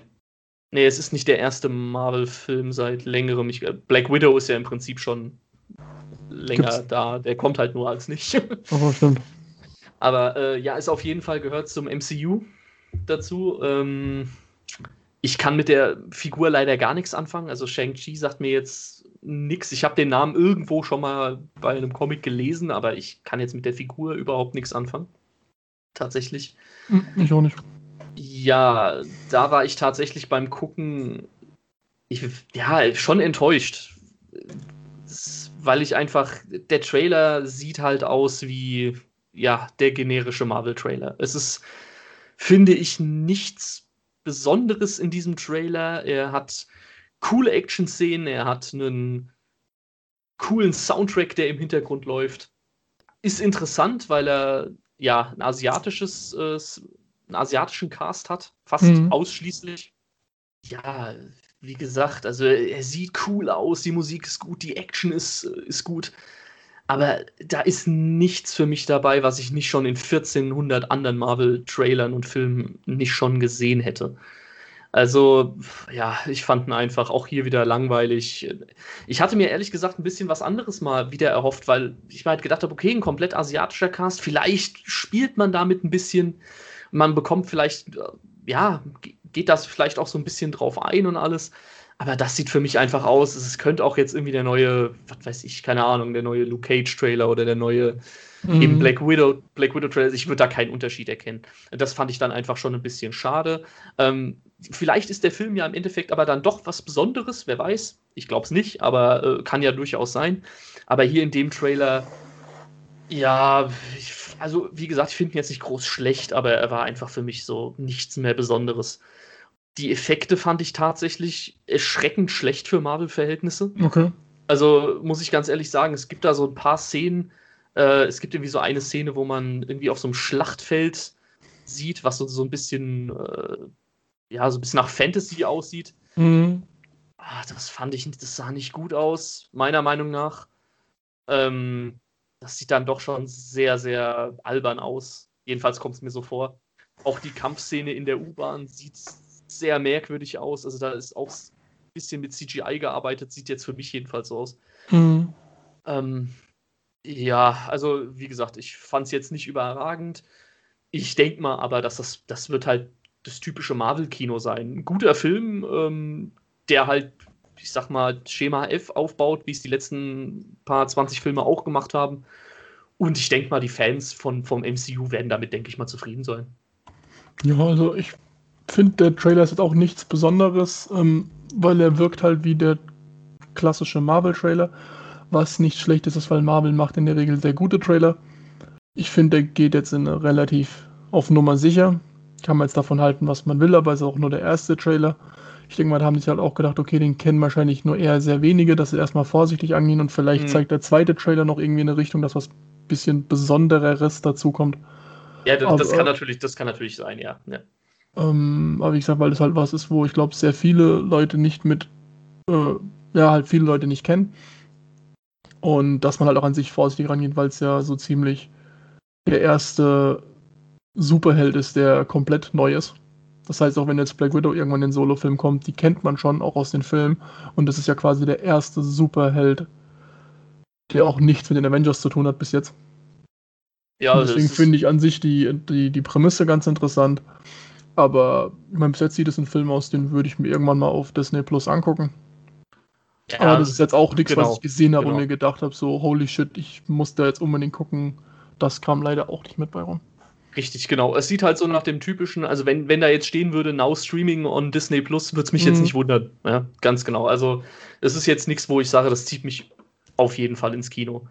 Nee, es ist nicht der erste Marvel-Film seit längerem. Ich, Black Widow ist ja im Prinzip schon länger Gibt's? da. Der kommt halt nur als nicht. <laughs> Aber stimmt. Aber äh, ja, ist auf jeden Fall gehört zum MCU dazu. Ähm, ich kann mit der Figur leider gar nichts anfangen. Also Shang-Chi sagt mir jetzt nichts. Ich habe den Namen irgendwo schon mal bei einem Comic gelesen, aber ich kann jetzt mit der Figur überhaupt nichts anfangen. Tatsächlich. Hm, ich auch nicht. Ja, da war ich tatsächlich beim Gucken, ich, ja, schon enttäuscht. Weil ich einfach, der Trailer sieht halt aus wie, ja, der generische Marvel-Trailer. Es ist, finde ich, nichts Besonderes in diesem Trailer. Er hat coole Action-Szenen, er hat einen coolen Soundtrack, der im Hintergrund läuft. Ist interessant, weil er ja ein asiatisches, äh, einen asiatischen Cast hat, fast mhm. ausschließlich. Ja, wie gesagt, also er sieht cool aus, die Musik ist gut, die Action ist, ist gut. Aber da ist nichts für mich dabei, was ich nicht schon in 1400 anderen Marvel-Trailern und Filmen nicht schon gesehen hätte. Also, ja, ich fand ihn einfach auch hier wieder langweilig. Ich hatte mir ehrlich gesagt ein bisschen was anderes mal wieder erhofft, weil ich mir halt gedacht habe, okay, ein komplett asiatischer Cast, vielleicht spielt man damit ein bisschen, man bekommt vielleicht, ja, geht das vielleicht auch so ein bisschen drauf ein und alles. Aber das sieht für mich einfach aus. Es könnte auch jetzt irgendwie der neue, was weiß ich, keine Ahnung, der neue Luke Cage Trailer oder der neue mhm. eben Black Widow, Black Widow Trailer. Ich würde da keinen Unterschied erkennen. Das fand ich dann einfach schon ein bisschen schade. Ähm, vielleicht ist der Film ja im Endeffekt aber dann doch was Besonderes, wer weiß. Ich glaube es nicht, aber äh, kann ja durchaus sein. Aber hier in dem Trailer, ja, ich, also wie gesagt, ich finde ihn jetzt nicht groß schlecht, aber er war einfach für mich so nichts mehr Besonderes. Die Effekte fand ich tatsächlich erschreckend schlecht für Marvel-Verhältnisse. Okay. Also muss ich ganz ehrlich sagen, es gibt da so ein paar Szenen. Äh, es gibt irgendwie so eine Szene, wo man irgendwie auf so einem Schlachtfeld sieht, was so, so ein bisschen, äh, ja, so ein bisschen nach Fantasy aussieht. Mhm. Ah, das fand ich, das sah nicht gut aus, meiner Meinung nach. Ähm, das sieht dann doch schon sehr, sehr albern aus. Jedenfalls kommt es mir so vor. Auch die Kampfszene in der U-Bahn sieht sehr merkwürdig aus. Also da ist auch ein bisschen mit CGI gearbeitet, sieht jetzt für mich jedenfalls so aus. Mhm. Ähm, ja, also wie gesagt, ich fand es jetzt nicht überragend. Ich denke mal aber, dass das, das wird halt das typische Marvel-Kino sein. Ein guter Film, ähm, der halt, ich sag mal, Schema F aufbaut, wie es die letzten paar 20 Filme auch gemacht haben. Und ich denke mal, die Fans von, vom MCU werden damit, denke ich mal, zufrieden sein. Ja, also ich finde, der Trailer ist jetzt auch nichts Besonderes, ähm, weil er wirkt halt wie der klassische Marvel-Trailer, was nicht schlecht ist, weil Marvel macht in der Regel sehr gute Trailer. Ich finde, der geht jetzt in relativ auf Nummer sicher. Kann man jetzt davon halten, was man will, aber es ist auch nur der erste Trailer. Ich denke mal, da haben sich halt auch gedacht, okay, den kennen wahrscheinlich nur eher sehr wenige, dass sie erstmal vorsichtig angehen und vielleicht mhm. zeigt der zweite Trailer noch irgendwie in eine Richtung, dass was bisschen Besondereres dazukommt. Ja, das, aber, das, kann natürlich, das kann natürlich sein, ja. ja. Ähm, aber wie gesagt, weil das halt was ist, wo ich glaube, sehr viele Leute nicht mit, äh, ja, halt viele Leute nicht kennen. Und dass man halt auch an sich vorsichtig rangeht, weil es ja so ziemlich der erste Superheld ist, der komplett neu ist. Das heißt, auch wenn jetzt Black Widow irgendwann in den Solo-Film kommt, die kennt man schon auch aus den Filmen. Und das ist ja quasi der erste Superheld, der auch nichts mit den Avengers zu tun hat bis jetzt. Ja, deswegen finde ich an sich die, die, die Prämisse ganz interessant. Aber ich meine, bis jetzt sieht es ein Film aus, den würde ich mir irgendwann mal auf Disney Plus angucken. Ja, Aber das ist jetzt auch nichts, genau, was ich gesehen habe genau. und mir gedacht habe, so, holy shit, ich muss da jetzt unbedingt gucken. Das kam leider auch nicht mit bei rum. Richtig, genau. Es sieht halt so nach dem typischen, also wenn, wenn da jetzt stehen würde, Now Streaming on Disney Plus, würde es mich mhm. jetzt nicht wundern. Ja, ganz genau. Also, es ist jetzt nichts, wo ich sage, das zieht mich auf jeden Fall ins Kino.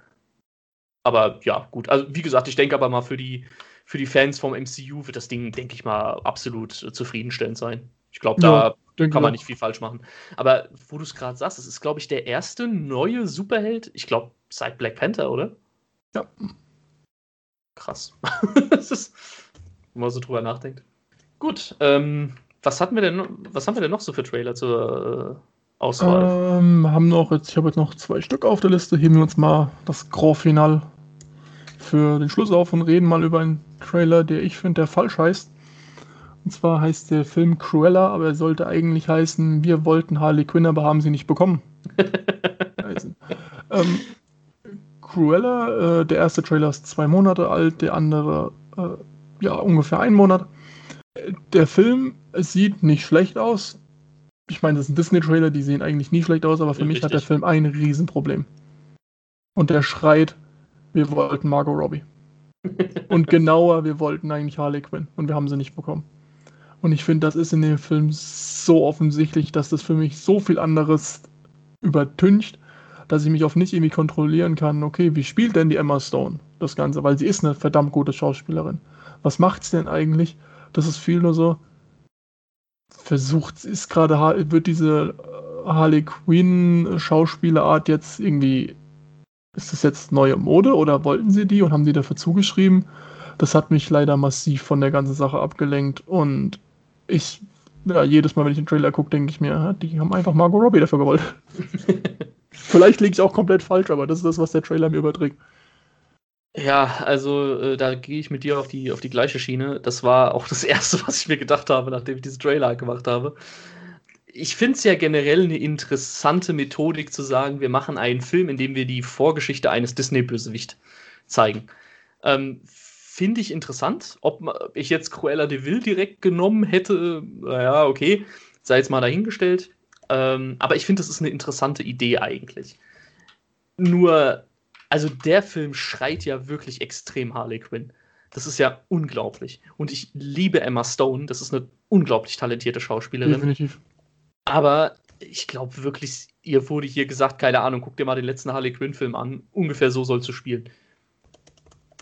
Aber ja, gut. Also, wie gesagt, ich denke aber mal für die, für die Fans vom MCU wird das Ding, denke ich mal, absolut zufriedenstellend sein. Ich glaube, da ja, kann man nicht viel falsch machen. Aber wo du es gerade sagst, es ist, glaube ich, der erste neue Superheld, ich glaube, seit Black Panther, oder? Ja. Krass. <laughs> das ist, wenn man so drüber nachdenkt. Gut, ähm, was hatten wir denn, was haben wir denn noch so für Trailer zur äh, Auswahl? Ähm, haben noch jetzt, ich habe jetzt noch zwei Stück auf der Liste. Heben wir uns mal das Grand Final für den Schluss auf und reden mal über einen Trailer, der ich finde, der falsch heißt. Und zwar heißt der Film Cruella, aber er sollte eigentlich heißen, wir wollten Harley Quinn, aber haben sie nicht bekommen. <laughs> ähm, Cruella, äh, der erste Trailer ist zwei Monate alt, der andere äh, ja ungefähr einen Monat. Der Film sieht nicht schlecht aus. Ich meine, das sind Disney-Trailer, die sehen eigentlich nie schlecht aus, aber für ja, mich richtig. hat der Film ein Riesenproblem. Und der schreit, wir wollten Margot Robbie. und genauer, wir wollten eigentlich Harley Quinn und wir haben sie nicht bekommen. Und ich finde, das ist in dem Film so offensichtlich, dass das für mich so viel anderes übertüncht, dass ich mich auf nicht irgendwie kontrollieren kann, okay, wie spielt denn die Emma Stone das Ganze? Weil sie ist eine verdammt gute Schauspielerin. Was macht sie denn eigentlich? Das ist viel nur so, versucht, ist gerade, wird diese äh, Harley Quinn Schauspielerart jetzt irgendwie ist das jetzt neue Mode oder wollten sie die und haben die dafür zugeschrieben? Das hat mich leider massiv von der ganzen Sache abgelenkt und ich, ja, jedes Mal, wenn ich den Trailer gucke, denke ich mir, die haben einfach Margot Robbie dafür gewollt. <laughs> Vielleicht liege ich auch komplett falsch, aber das ist das, was der Trailer mir überträgt. Ja, also äh, da gehe ich mit dir auf die, auf die gleiche Schiene. Das war auch das <laughs> Erste, was ich mir gedacht habe, nachdem ich diesen Trailer gemacht habe ich finde es ja generell eine interessante Methodik zu sagen, wir machen einen Film, in dem wir die Vorgeschichte eines Disney-Bösewicht zeigen. Ähm, finde ich interessant. Ob ich jetzt Cruella de Vil direkt genommen hätte, naja, okay, sei jetzt mal dahingestellt. Ähm, aber ich finde, das ist eine interessante Idee eigentlich. Nur, also der Film schreit ja wirklich extrem Harley Quinn. Das ist ja unglaublich. Und ich liebe Emma Stone. Das ist eine unglaublich talentierte Schauspielerin. Definitiv. Aber ich glaube wirklich, ihr wurde hier gesagt, keine Ahnung, guck dir mal den letzten Harley Quinn-Film an. Ungefähr so sollst du spielen.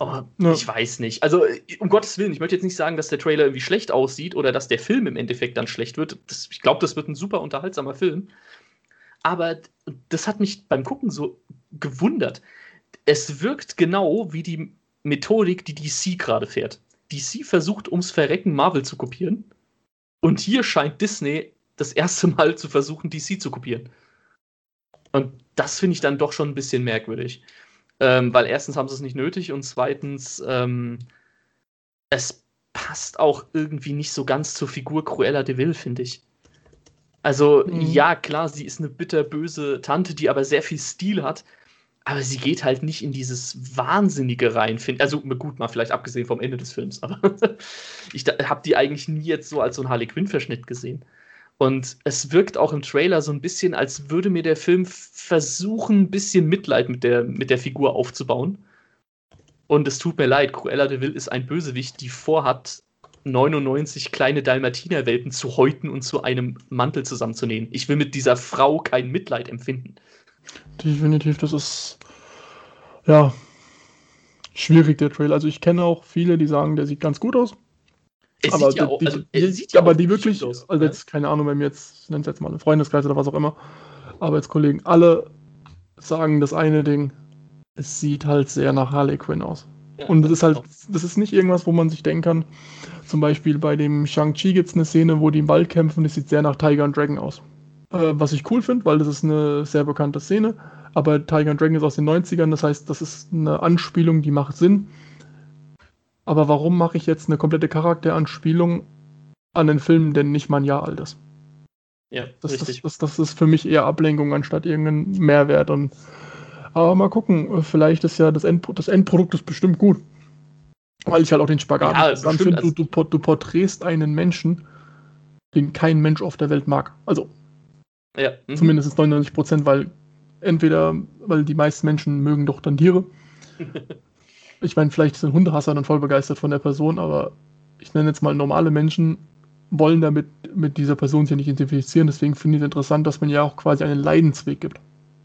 Oh, ja. Ich weiß nicht. Also, um Gottes Willen, ich möchte jetzt nicht sagen, dass der Trailer irgendwie schlecht aussieht oder dass der Film im Endeffekt dann schlecht wird. Das, ich glaube, das wird ein super unterhaltsamer Film. Aber das hat mich beim Gucken so gewundert. Es wirkt genau wie die Methodik, die DC gerade fährt. DC versucht ums Verrecken Marvel zu kopieren. Und hier scheint Disney das erste Mal zu versuchen, DC zu kopieren. Und das finde ich dann doch schon ein bisschen merkwürdig. Ähm, weil erstens haben sie es nicht nötig und zweitens, ähm, es passt auch irgendwie nicht so ganz zur Figur Cruella de Vil, finde ich. Also, mhm. ja, klar, sie ist eine bitterböse Tante, die aber sehr viel Stil hat, aber sie geht halt nicht in dieses Wahnsinnige rein. Also, gut, mal vielleicht abgesehen vom Ende des Films, aber <laughs> ich habe die eigentlich nie jetzt so als so einen Harley Quinn-Verschnitt gesehen. Und es wirkt auch im Trailer so ein bisschen, als würde mir der Film versuchen, ein bisschen Mitleid mit der, mit der Figur aufzubauen. Und es tut mir leid, Cruella de Vil ist ein Bösewicht, die vorhat, 99 kleine Dalmatinerwelpen zu häuten und zu einem Mantel zusammenzunähen. Ich will mit dieser Frau kein Mitleid empfinden. Definitiv, das ist ja schwierig, der Trailer. Also ich kenne auch viele, die sagen, der sieht ganz gut aus. Es aber ja auch, die, also, die, ja aber die wirklich, aus, also jetzt, keine Ahnung, wenn wir jetzt, nennt es jetzt mal einen Freundeskreis oder was auch immer, Arbeitskollegen, alle sagen das eine Ding, es sieht halt sehr nach Harley Quinn aus. Ja, und das ist halt, das ist nicht irgendwas, wo man sich denken kann, zum Beispiel bei dem Shang-Chi gibt es eine Szene, wo die im Wald kämpfen, das sieht sehr nach Tiger and Dragon aus. Äh, was ich cool finde, weil das ist eine sehr bekannte Szene, aber Tiger and Dragon ist aus den 90ern, das heißt, das ist eine Anspielung, die macht Sinn aber warum mache ich jetzt eine komplette Charakteranspielung an einen Film, der nicht mal ein Jahr alt ist? Ja, das, richtig. Das, das, das, ist für mich eher Ablenkung anstatt irgendein Mehrwert. Und, aber mal gucken, vielleicht ist ja das, Endpro das Endprodukt ist bestimmt gut. Weil ich halt auch den Spagat ja, dann finde, du, du, du porträtst einen Menschen, den kein Mensch auf der Welt mag. Also ja. Mhm. zumindest 99 Prozent, weil entweder, weil die meisten Menschen mögen doch dann Tiere <laughs> ich meine, vielleicht sind Hundehasser dann voll begeistert von der Person, aber ich nenne jetzt mal normale Menschen, wollen damit mit dieser Person sich nicht identifizieren. Deswegen finde ich es interessant, dass man ja auch quasi einen Leidensweg gibt.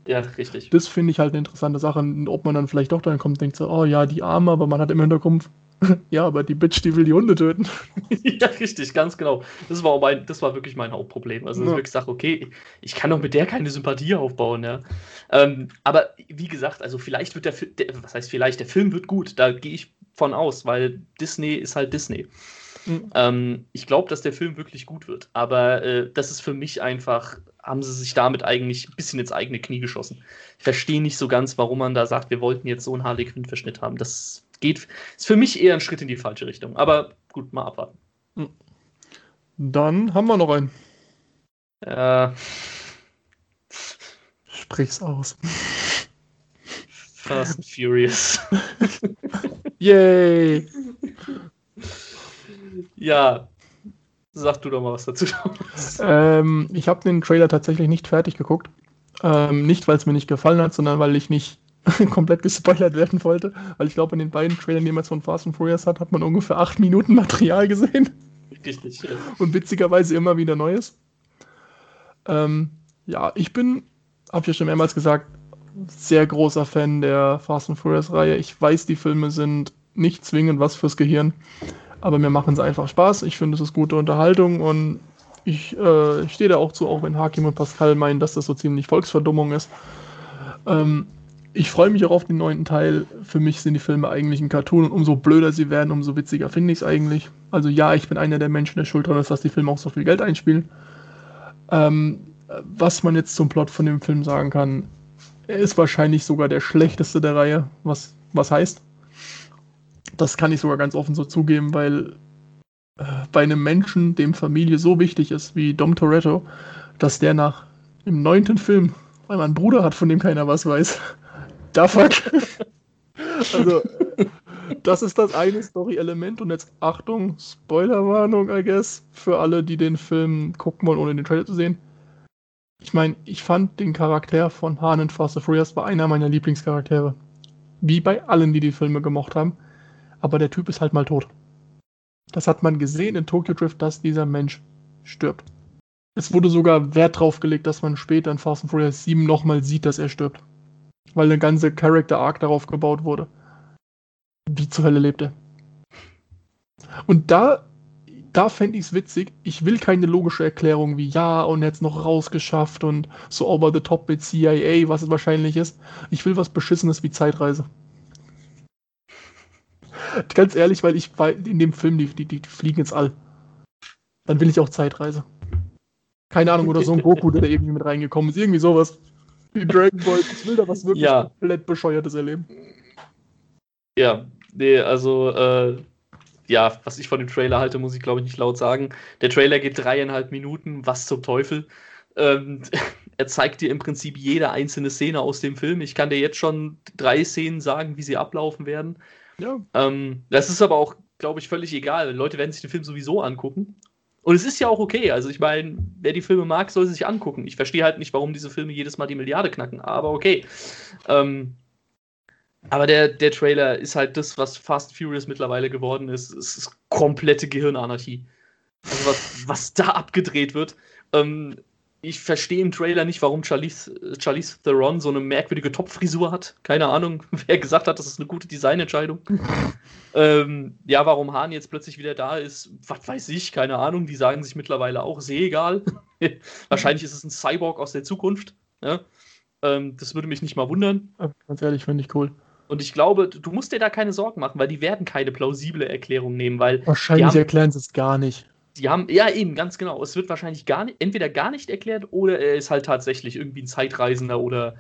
Ja, richtig. Das finde ich halt eine interessante Sache. Ob man dann vielleicht doch dann kommt und denkt so, oh ja, die Arme, aber man hat im Hinterkopf, <laughs> ja, aber die Bitch, die will die Hunde töten. <laughs> ja, richtig, ganz genau. Das war, mein, das war wirklich mein Hauptproblem. Also, dass ja. ich wirklich sage, okay, ich kann doch mit der keine Sympathie aufbauen, ja. Ähm, aber wie gesagt, also vielleicht wird der Film, was heißt vielleicht, der Film wird gut, da gehe ich von aus, weil Disney ist halt Disney. Mhm. Ähm, ich glaube, dass der Film wirklich gut wird, aber äh, das ist für mich einfach, haben sie sich damit eigentlich ein bisschen ins eigene Knie geschossen. Ich verstehe nicht so ganz, warum man da sagt, wir wollten jetzt so einen Harley Quinn-Verschnitt haben. Das geht, ist für mich eher ein Schritt in die falsche Richtung. Aber gut, mal abwarten. Mhm. Dann haben wir noch einen. Äh. Sprich's aus. Fast and Furious. <laughs> Yay! Ja, sag du doch mal was dazu. Ähm, ich habe den Trailer tatsächlich nicht fertig geguckt. Ähm, nicht, weil es mir nicht gefallen hat, sondern weil ich nicht <laughs> komplett gespoilert werden wollte. Weil ich glaube, in den beiden Trailern, die man jetzt von Fast and Furious hat, hat man ungefähr acht Minuten Material gesehen. Richtig, ja. Und witzigerweise immer wieder Neues. Ähm, ja, ich bin, habe ich ja schon mehrmals gesagt, sehr großer Fan der Fast and Furious Reihe. Ich weiß, die Filme sind nicht zwingend was fürs Gehirn aber mir machen sie einfach Spaß. Ich finde, es ist gute Unterhaltung und ich, äh, ich stehe da auch zu, auch wenn Hakim und Pascal meinen, dass das so ziemlich Volksverdummung ist. Ähm, ich freue mich auch auf den neunten Teil. Für mich sind die Filme eigentlich ein Cartoon und umso blöder sie werden, umso witziger finde ich es eigentlich. Also ja, ich bin einer der Menschen, der schuld daran ist, dass die Filme auch so viel Geld einspielen. Ähm, was man jetzt zum Plot von dem Film sagen kann, er ist wahrscheinlich sogar der schlechteste der Reihe. Was, was heißt? Das kann ich sogar ganz offen so zugeben, weil äh, bei einem Menschen, dem Familie so wichtig ist wie Dom Toretto, dass der nach im neunten Film, weil man einen Bruder hat, von dem keiner was weiß. Da fuck. <laughs> also, das ist das eine Story-Element und jetzt Achtung, Spoilerwarnung, I guess, für alle, die den Film gucken wollen, ohne den Trailer zu sehen. Ich meine, ich fand den Charakter von Han in Fast and Furious war einer meiner Lieblingscharaktere. Wie bei allen, die die Filme gemocht haben aber der Typ ist halt mal tot. Das hat man gesehen in Tokyo Drift, dass dieser Mensch stirbt. Es wurde sogar Wert drauf gelegt, dass man später in Fast and Furious 7 nochmal sieht, dass er stirbt. Weil eine ganze Character Arc darauf gebaut wurde. Wie zur Hölle lebt er? Und da, da fände ich es witzig. Ich will keine logische Erklärung wie ja und jetzt noch rausgeschafft und so over the top mit CIA, was es wahrscheinlich ist. Ich will was Beschissenes wie Zeitreise. Ganz ehrlich, weil ich bei, in dem Film, die, die, die fliegen ins All. Dann will ich auch Zeitreise. Keine Ahnung, oder so ein Goku, der da irgendwie mit reingekommen ist. Irgendwie sowas. Wie Dragon Ball. Ich will da was wirklich ja. komplett Bescheuertes erleben. Ja, nee, also, äh, ja, was ich von dem Trailer halte, muss ich glaube ich nicht laut sagen. Der Trailer geht dreieinhalb Minuten. Was zum Teufel? Ähm, <laughs> er zeigt dir im Prinzip jede einzelne Szene aus dem Film. Ich kann dir jetzt schon drei Szenen sagen, wie sie ablaufen werden. Ja. Ähm, das ist aber auch, glaube ich, völlig egal. Leute werden sich den Film sowieso angucken. Und es ist ja auch okay. Also ich meine, wer die Filme mag, soll sie sich angucken. Ich verstehe halt nicht, warum diese Filme jedes Mal die Milliarde knacken, aber okay. Ähm, aber der, der Trailer ist halt das, was Fast Furious mittlerweile geworden ist. Es ist komplette Gehirnanarchie. Also was, was da abgedreht wird. Ähm, ich verstehe im Trailer nicht, warum Charlize, Charlize Theron so eine merkwürdige Topfrisur hat. Keine Ahnung, <laughs> wer gesagt hat, das ist eine gute Designentscheidung. <laughs> ähm, ja, warum Hahn jetzt plötzlich wieder da ist, was weiß ich, keine Ahnung. Die sagen sich mittlerweile auch, sehr egal. <laughs> Wahrscheinlich ist es ein Cyborg aus der Zukunft. Ja? Ähm, das würde mich nicht mal wundern. Ganz ehrlich, finde ich cool. Und ich glaube, du musst dir da keine Sorgen machen, weil die werden keine plausible Erklärung nehmen, weil. Wahrscheinlich erklären sie es gar nicht. Die haben, ja, eben, ganz genau. Es wird wahrscheinlich gar nicht, entweder gar nicht erklärt oder er ist halt tatsächlich irgendwie ein Zeitreisender oder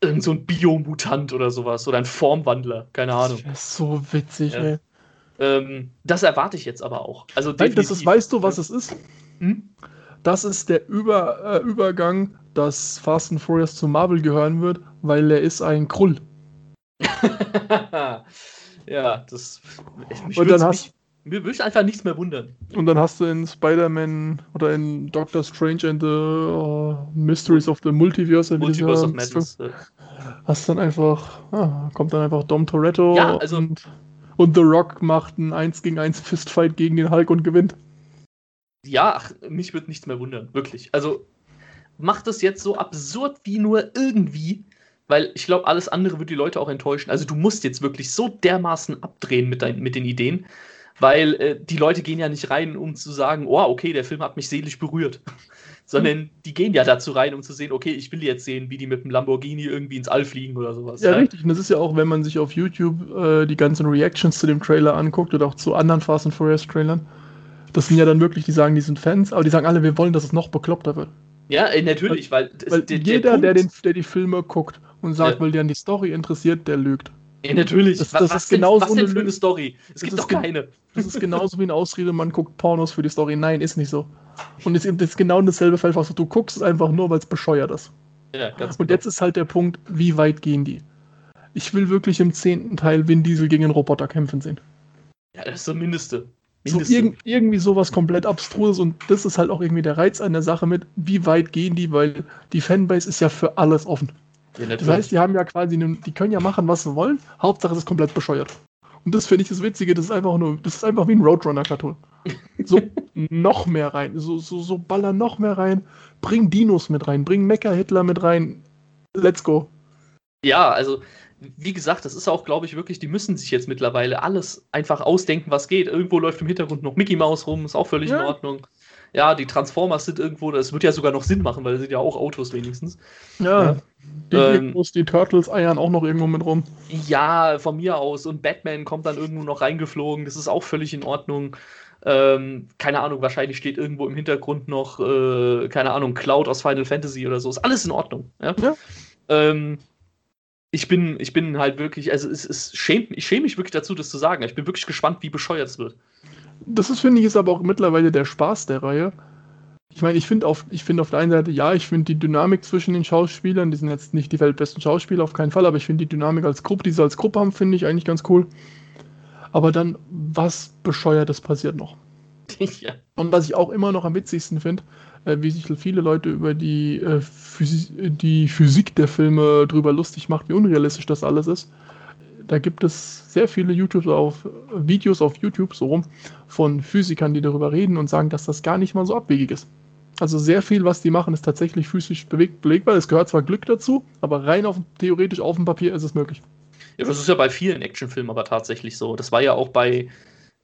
irgend so ein Biomutant oder sowas oder ein Formwandler, keine Ahnung. Das ist so witzig, ja. ey. Ähm, das erwarte ich jetzt aber auch. Also Nein, das ist, weißt du, was es ist? Hm? Das ist der Über, äh, Übergang, dass Fast and Furious zu Marvel gehören wird, weil er ist ein Krull. <laughs> ja, das. Und dann hast, Mir würde einfach nichts mehr wundern. Und dann hast du in Spider-Man oder in Doctor Strange and the uh, Mysteries of the Multiverse, Multiverse of Madness. Hast dann einfach, ah, kommt dann einfach Dom Toretto ja, also, und, und The Rock macht ein 1 gegen 1 Fistfight gegen den Hulk und gewinnt. Ja, ach, mich würde nichts mehr wundern, wirklich. Also macht das jetzt so absurd wie nur irgendwie, weil ich glaube, alles andere wird die Leute auch enttäuschen. Also du musst jetzt wirklich so dermaßen abdrehen mit, dein, mit den Ideen, weil äh, die Leute gehen ja nicht rein, um zu sagen, oh, okay, der Film hat mich seelisch berührt. <laughs> Sondern die gehen ja dazu rein, um zu sehen, okay, ich will jetzt sehen, wie die mit dem Lamborghini irgendwie ins All fliegen oder sowas. Ja, ja. richtig. Und das ist ja auch, wenn man sich auf YouTube äh, die ganzen Reactions zu dem Trailer anguckt oder auch zu anderen Fast and Furious Trailern. Das sind ja dann wirklich, die sagen, die sind Fans, aber die sagen alle, wir wollen, dass es noch bekloppter wird. Ja, äh, natürlich, weil, weil der, jeder, der, der, den, der die Filme guckt und sagt, ja. weil der an die Story interessiert, der lügt. Ja, natürlich. Das, das was, ist genauso was denn für eine Story? Es gibt doch keine. Das ist genauso wie eine Ausrede, man guckt Pornos für die Story. Nein, ist nicht so. <laughs> Und es ist genau dasselbe Feld, was du guckst, es einfach nur, weil es bescheuert ist. Ja, ganz Und genau. jetzt ist halt der Punkt, wie weit gehen die? Ich will wirklich im zehnten Teil Vin Diesel gegen einen Roboter kämpfen sehen. Ja, das ist das Mindeste. So irg irgendwie sowas komplett abstruses und das ist halt auch irgendwie der Reiz an der Sache mit, wie weit gehen die, weil die Fanbase ist ja für alles offen. Ja, das heißt, die haben ja quasi, eine, die können ja machen, was sie wollen. Hauptsache, es ist komplett bescheuert. Und das finde ich das Witzige, das ist einfach nur, das ist einfach wie ein Roadrunner-Cartoon. So <laughs> noch mehr rein, so, so, so baller noch mehr rein. Bring Dinos mit rein, bring Mecha-Hitler mit rein. Let's go. Ja, also wie gesagt, das ist auch, glaube ich, wirklich, die müssen sich jetzt mittlerweile alles einfach ausdenken, was geht. Irgendwo läuft im Hintergrund noch Mickey Mouse rum, ist auch völlig ja. in Ordnung. Ja, die Transformers sind irgendwo, das wird ja sogar noch Sinn machen, weil das sind ja auch Autos wenigstens. Ja. ja. Die, ähm, die Turtles eiern auch noch irgendwo mit rum. Ja, von mir aus. Und Batman kommt dann irgendwo noch reingeflogen, das ist auch völlig in Ordnung. Ähm, keine Ahnung, wahrscheinlich steht irgendwo im Hintergrund noch, äh, keine Ahnung, Cloud aus Final Fantasy oder so. Ist alles in Ordnung. Ja. ja. Ähm, ich bin, ich bin halt wirklich, also es, es schämt, ich schäme mich wirklich dazu, das zu sagen. Ich bin wirklich gespannt, wie bescheuert es wird. Das ist, finde ich, ist aber auch mittlerweile der Spaß der Reihe. Ich meine, ich finde auf, find auf der einen Seite, ja, ich finde die Dynamik zwischen den Schauspielern, die sind jetzt nicht die weltbesten Schauspieler, auf keinen Fall, aber ich finde die Dynamik als Gruppe, die sie als Gruppe haben, finde ich eigentlich ganz cool. Aber dann, was Bescheuertes passiert noch. <laughs> Ja. Und was ich auch immer noch am witzigsten finde, äh, wie sich viele Leute über die, äh, Physik, die Physik der Filme drüber lustig macht, wie unrealistisch das alles ist. Da gibt es sehr viele YouTube auf, Videos auf YouTube so rum von Physikern, die darüber reden und sagen, dass das gar nicht mal so abwegig ist. Also sehr viel, was die machen, ist tatsächlich physisch belegbar. Es gehört zwar Glück dazu, aber rein auf, theoretisch auf dem Papier ist es möglich. Ja, das ist ja bei vielen Actionfilmen aber tatsächlich so. Das war ja auch bei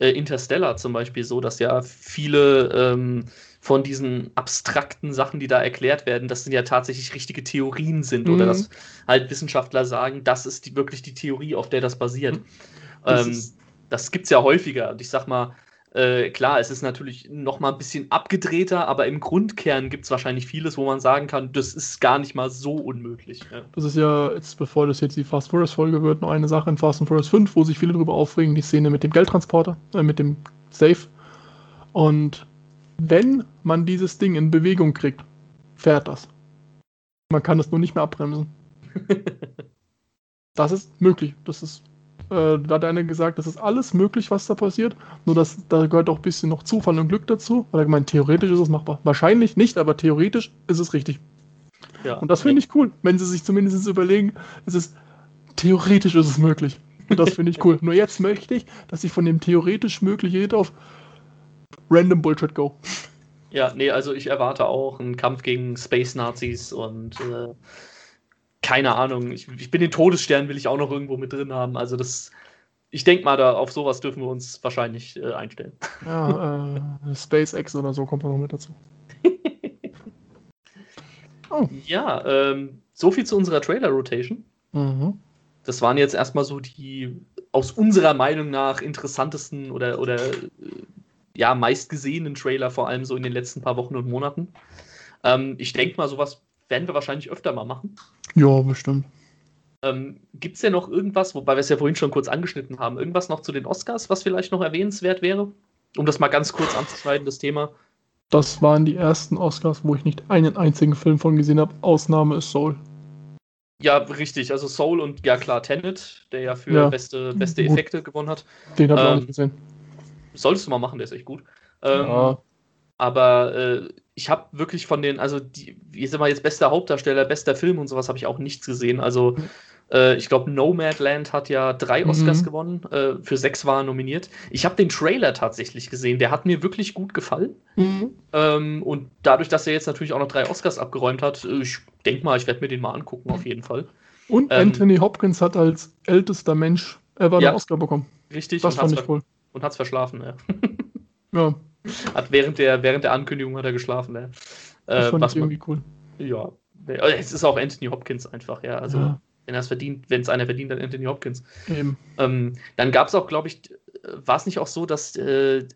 äh, Interstellar zum Beispiel so, dass ja viele ähm, von diesen abstrakten Sachen, die da erklärt werden, dass sind ja tatsächlich richtige Theorien sind mhm. oder dass halt Wissenschaftler sagen, das ist die, wirklich die Theorie, auf der das basiert. Mhm. Das, ähm, das gibt es ja häufiger. Und ich sag mal, äh, klar, es ist natürlich noch mal ein bisschen abgedrehter, aber im Grundkern gibt es wahrscheinlich vieles, wo man sagen kann, das ist gar nicht mal so unmöglich. Ja. Das ist ja, jetzt bevor das jetzt die Fast Furious Folge wird, noch eine Sache in Fast and Furious 5, wo sich viele darüber aufregen, die Szene mit dem Geldtransporter, äh, mit dem Safe. Und wenn man dieses Ding in Bewegung kriegt, fährt das. Man kann es nur nicht mehr abbremsen. <laughs> das ist möglich. Das ist, äh, da hat einer gesagt, das ist alles möglich, was da passiert. Nur dass da gehört auch ein bisschen noch Zufall und Glück dazu. Weil er gemeint, theoretisch ist es machbar. Wahrscheinlich nicht, aber theoretisch ist es richtig. Ja, und das finde ich cool, wenn sie sich zumindest überlegen, es ist theoretisch ist es möglich. Und das finde ich cool. Nur jetzt möchte ich, dass ich von dem theoretisch möglich auf random Bullshit go. Ja, nee, also ich erwarte auch einen Kampf gegen Space Nazis und äh, keine Ahnung. Ich, ich, bin den Todesstern, will ich auch noch irgendwo mit drin haben. Also das, ich denke mal, da auf sowas dürfen wir uns wahrscheinlich äh, einstellen. Ja, äh, SpaceX oder so kommt da noch mit dazu. <laughs> oh. Ja, ähm, so viel zu unserer Trailer-Rotation. Mhm. Das waren jetzt erstmal so die aus unserer Meinung nach interessantesten oder, oder äh, ja, meistgesehenen Trailer, vor allem so in den letzten paar Wochen und Monaten. Ähm, ich denke mal, sowas werden wir wahrscheinlich öfter mal machen. Ja, bestimmt. Ähm, Gibt es ja noch irgendwas, wobei wir es ja vorhin schon kurz angeschnitten haben, irgendwas noch zu den Oscars, was vielleicht noch erwähnenswert wäre? Um das mal ganz kurz anzuschneiden, das Thema. Das waren die ersten Oscars, wo ich nicht einen einzigen Film von gesehen habe. Ausnahme ist Soul. Ja, richtig. Also Soul und ja klar, Tenet, der ja für ja, beste, beste Effekte gewonnen hat. Den habe ich ähm, auch nicht gesehen. Solltest du mal machen, der ist echt gut. Ähm, Ja. Aber äh, ich habe wirklich von den, also die, wie sind wir jetzt bester Hauptdarsteller, bester Film und sowas habe ich auch nichts gesehen. Also äh, ich glaube, Nomadland hat ja drei Oscars Mhm. gewonnen, äh, für sechs war er nominiert. Ich habe den Trailer tatsächlich gesehen, der hat mir wirklich gut gefallen. Mhm. Ähm, und dadurch, dass er jetzt natürlich auch noch drei Oscars abgeräumt hat, äh, ich denke mal, ich werde mir den mal angucken, auf jeden Fall. Und Ähm, Anthony Hopkins hat als ältester Mensch ever Ja. einen Oscar bekommen. Richtig, Das fand ich cool. Und hat's verschlafen. Ja. Ja, Hat während der, während der Ankündigung hat er geschlafen. Ja. das Äh, fand was ich irgendwie cool. ja, es ist auch Anthony Hopkins einfach, ja. Also, Ja. wenn er es verdient, wenn es einer verdient, dann Anthony Hopkins. Eben. Ähm, dann gab es auch, glaube ich, war es nicht auch so, dass äh,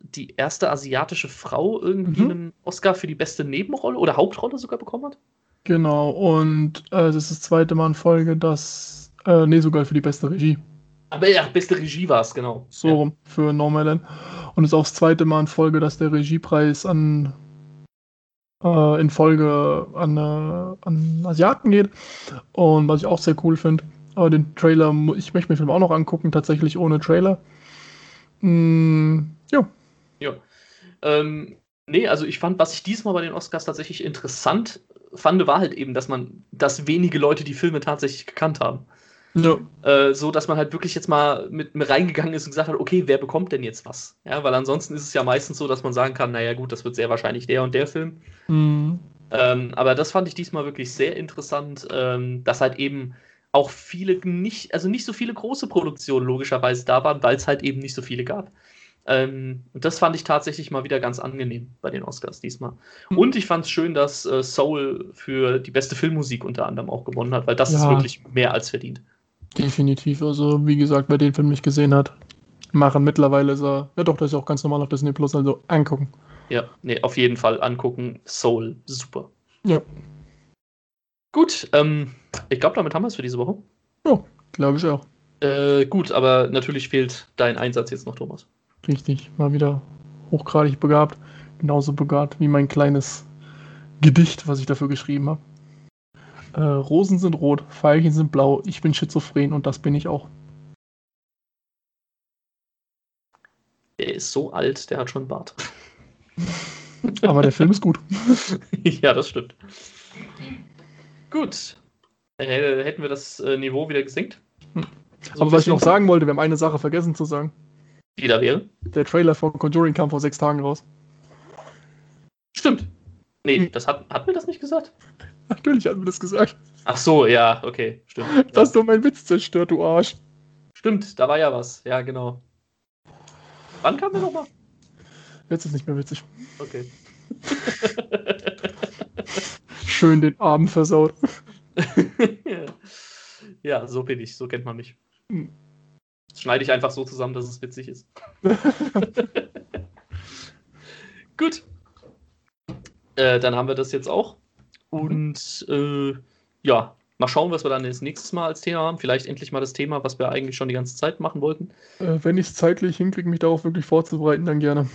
die erste asiatische Frau irgendwie Mhm. einen Oscar für die beste Nebenrolle oder Hauptrolle sogar bekommen hat? Genau, und äh, das ist das zweite Mal in Folge, dass, äh, nee, sogar für die beste Regie. Aber ja, beste Regie war es, genau. So rum, für Nomadland. Und es ist auch das zweite Mal in Folge, dass der Regiepreis an äh, in Folge an, äh, an Asiaten geht. Und was ich auch sehr cool finde. Aber den Trailer, ich möchte mir den Film auch noch angucken, tatsächlich ohne Trailer. Mm, ja, Ja. Ähm, nee, also ich fand, was ich diesmal bei den Oscars tatsächlich interessant fand, war halt eben, dass man, dass wenige Leute die Filme tatsächlich gekannt haben. Ja, Äh, so, dass man halt wirklich jetzt mal mit, mit reingegangen ist und gesagt hat, okay, wer bekommt denn jetzt was? Ja, weil ansonsten ist es ja meistens so, dass man sagen kann, naja gut, das wird sehr wahrscheinlich der und der Film. mm, Ähm, aber das fand ich diesmal wirklich sehr interessant, ähm, dass halt eben auch viele nicht, also nicht so viele große Produktionen logischerweise da waren, weil es halt eben nicht so viele gab. Ähm, und das fand ich tatsächlich mal wieder ganz angenehm bei den Oscars diesmal. Mhm. Und ich fand es schön, dass äh, Soul für die beste Filmmusik unter anderem auch gewonnen hat, weil das ist Ja. wirklich mehr als verdient. Definitiv. Also, wie gesagt, wer den Film nicht gesehen hat, machen mittlerweile ist er, ja doch, das ist ja auch ganz normal auf Disney Plus, also angucken. Ja, nee, auf jeden Fall angucken. Soul, super. Ja. Gut, ähm, ich glaube, damit haben wir es für diese Woche. Glaube ich auch. Äh, gut, aber natürlich fehlt dein Einsatz jetzt noch, Thomas. Richtig, mal wieder hochgradig begabt. Genauso begabt wie mein kleines Gedicht, was ich dafür geschrieben habe. Äh, Rosen sind rot, Veilchen sind blau, ich bin schizophren und das bin ich auch. Der ist so alt, der hat schon einen Bart. <laughs> Aber der Film ist gut. <laughs> ja, das stimmt. Gut. Äh, hätten wir das äh, Niveau wieder gesenkt? Hm. So Aber was ich noch sagen wollte, wir haben eine Sache vergessen zu sagen. Wieder wäre. Der Trailer von Conjuring kam vor sechs Tagen raus. Stimmt. Nee, Hm. das hat, hat mir das nicht gesagt? <laughs> Natürlich hat mir das gesagt. Ach so, ja, okay, stimmt. <laughs> Du hast doch meinen Witz zerstört, du Arsch. Stimmt, da war ja was. Ja, genau. Wann kam der nochmal? Jetzt ist nicht mehr witzig. Okay. <laughs> Schön den Abend versaut. ja, so bin ich, so kennt man mich. Hm. Das schneide ich einfach so zusammen, dass es witzig ist. Gut. Äh, dann haben wir das jetzt auch. Und äh, ja, mal schauen, was wir dann das nächste Mal als Thema haben. Vielleicht endlich mal das Thema, was wir eigentlich schon die ganze Zeit machen wollten. Äh, wenn ich es zeitlich hinkriege, mich darauf wirklich vorzubereiten, dann gerne.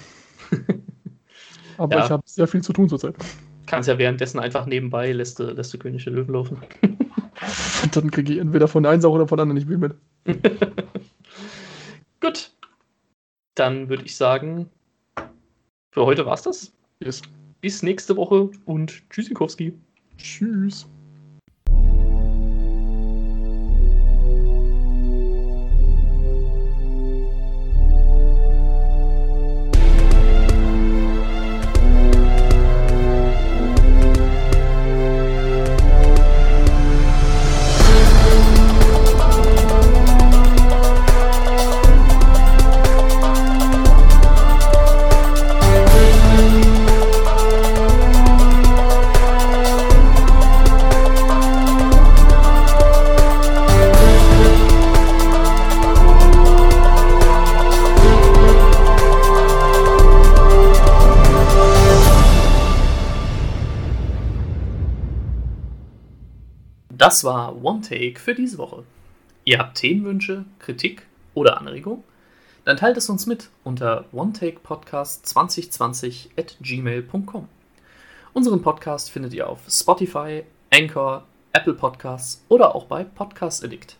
<laughs> Aber Ja. ich habe sehr viel zu tun zurzeit. Kannst ja währenddessen einfach nebenbei lässt du, lässt du König der Löwen laufen. <laughs> Und dann kriege ich entweder von der einen Sache oder von der anderen nicht viel mit. <laughs> Gut. Dann würde ich sagen, für heute war's das. Yes. Bis nächste Woche und Tschüssikowski. Tschüss. Das war One Take für diese Woche. Ihr habt Themenwünsche, Kritik oder Anregungen? Dann teilt es uns mit unter onetakepodcast2020 at gmail.com. Unseren Podcast findet ihr auf Spotify, Anchor, Apple Podcasts oder auch bei Podcast Addict.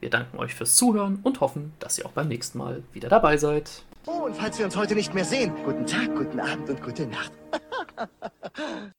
Wir danken euch fürs Zuhören und hoffen, dass ihr auch beim nächsten Mal wieder dabei seid. Oh, und falls wir uns heute nicht mehr sehen, guten Tag, guten Abend und gute Nacht. <laughs>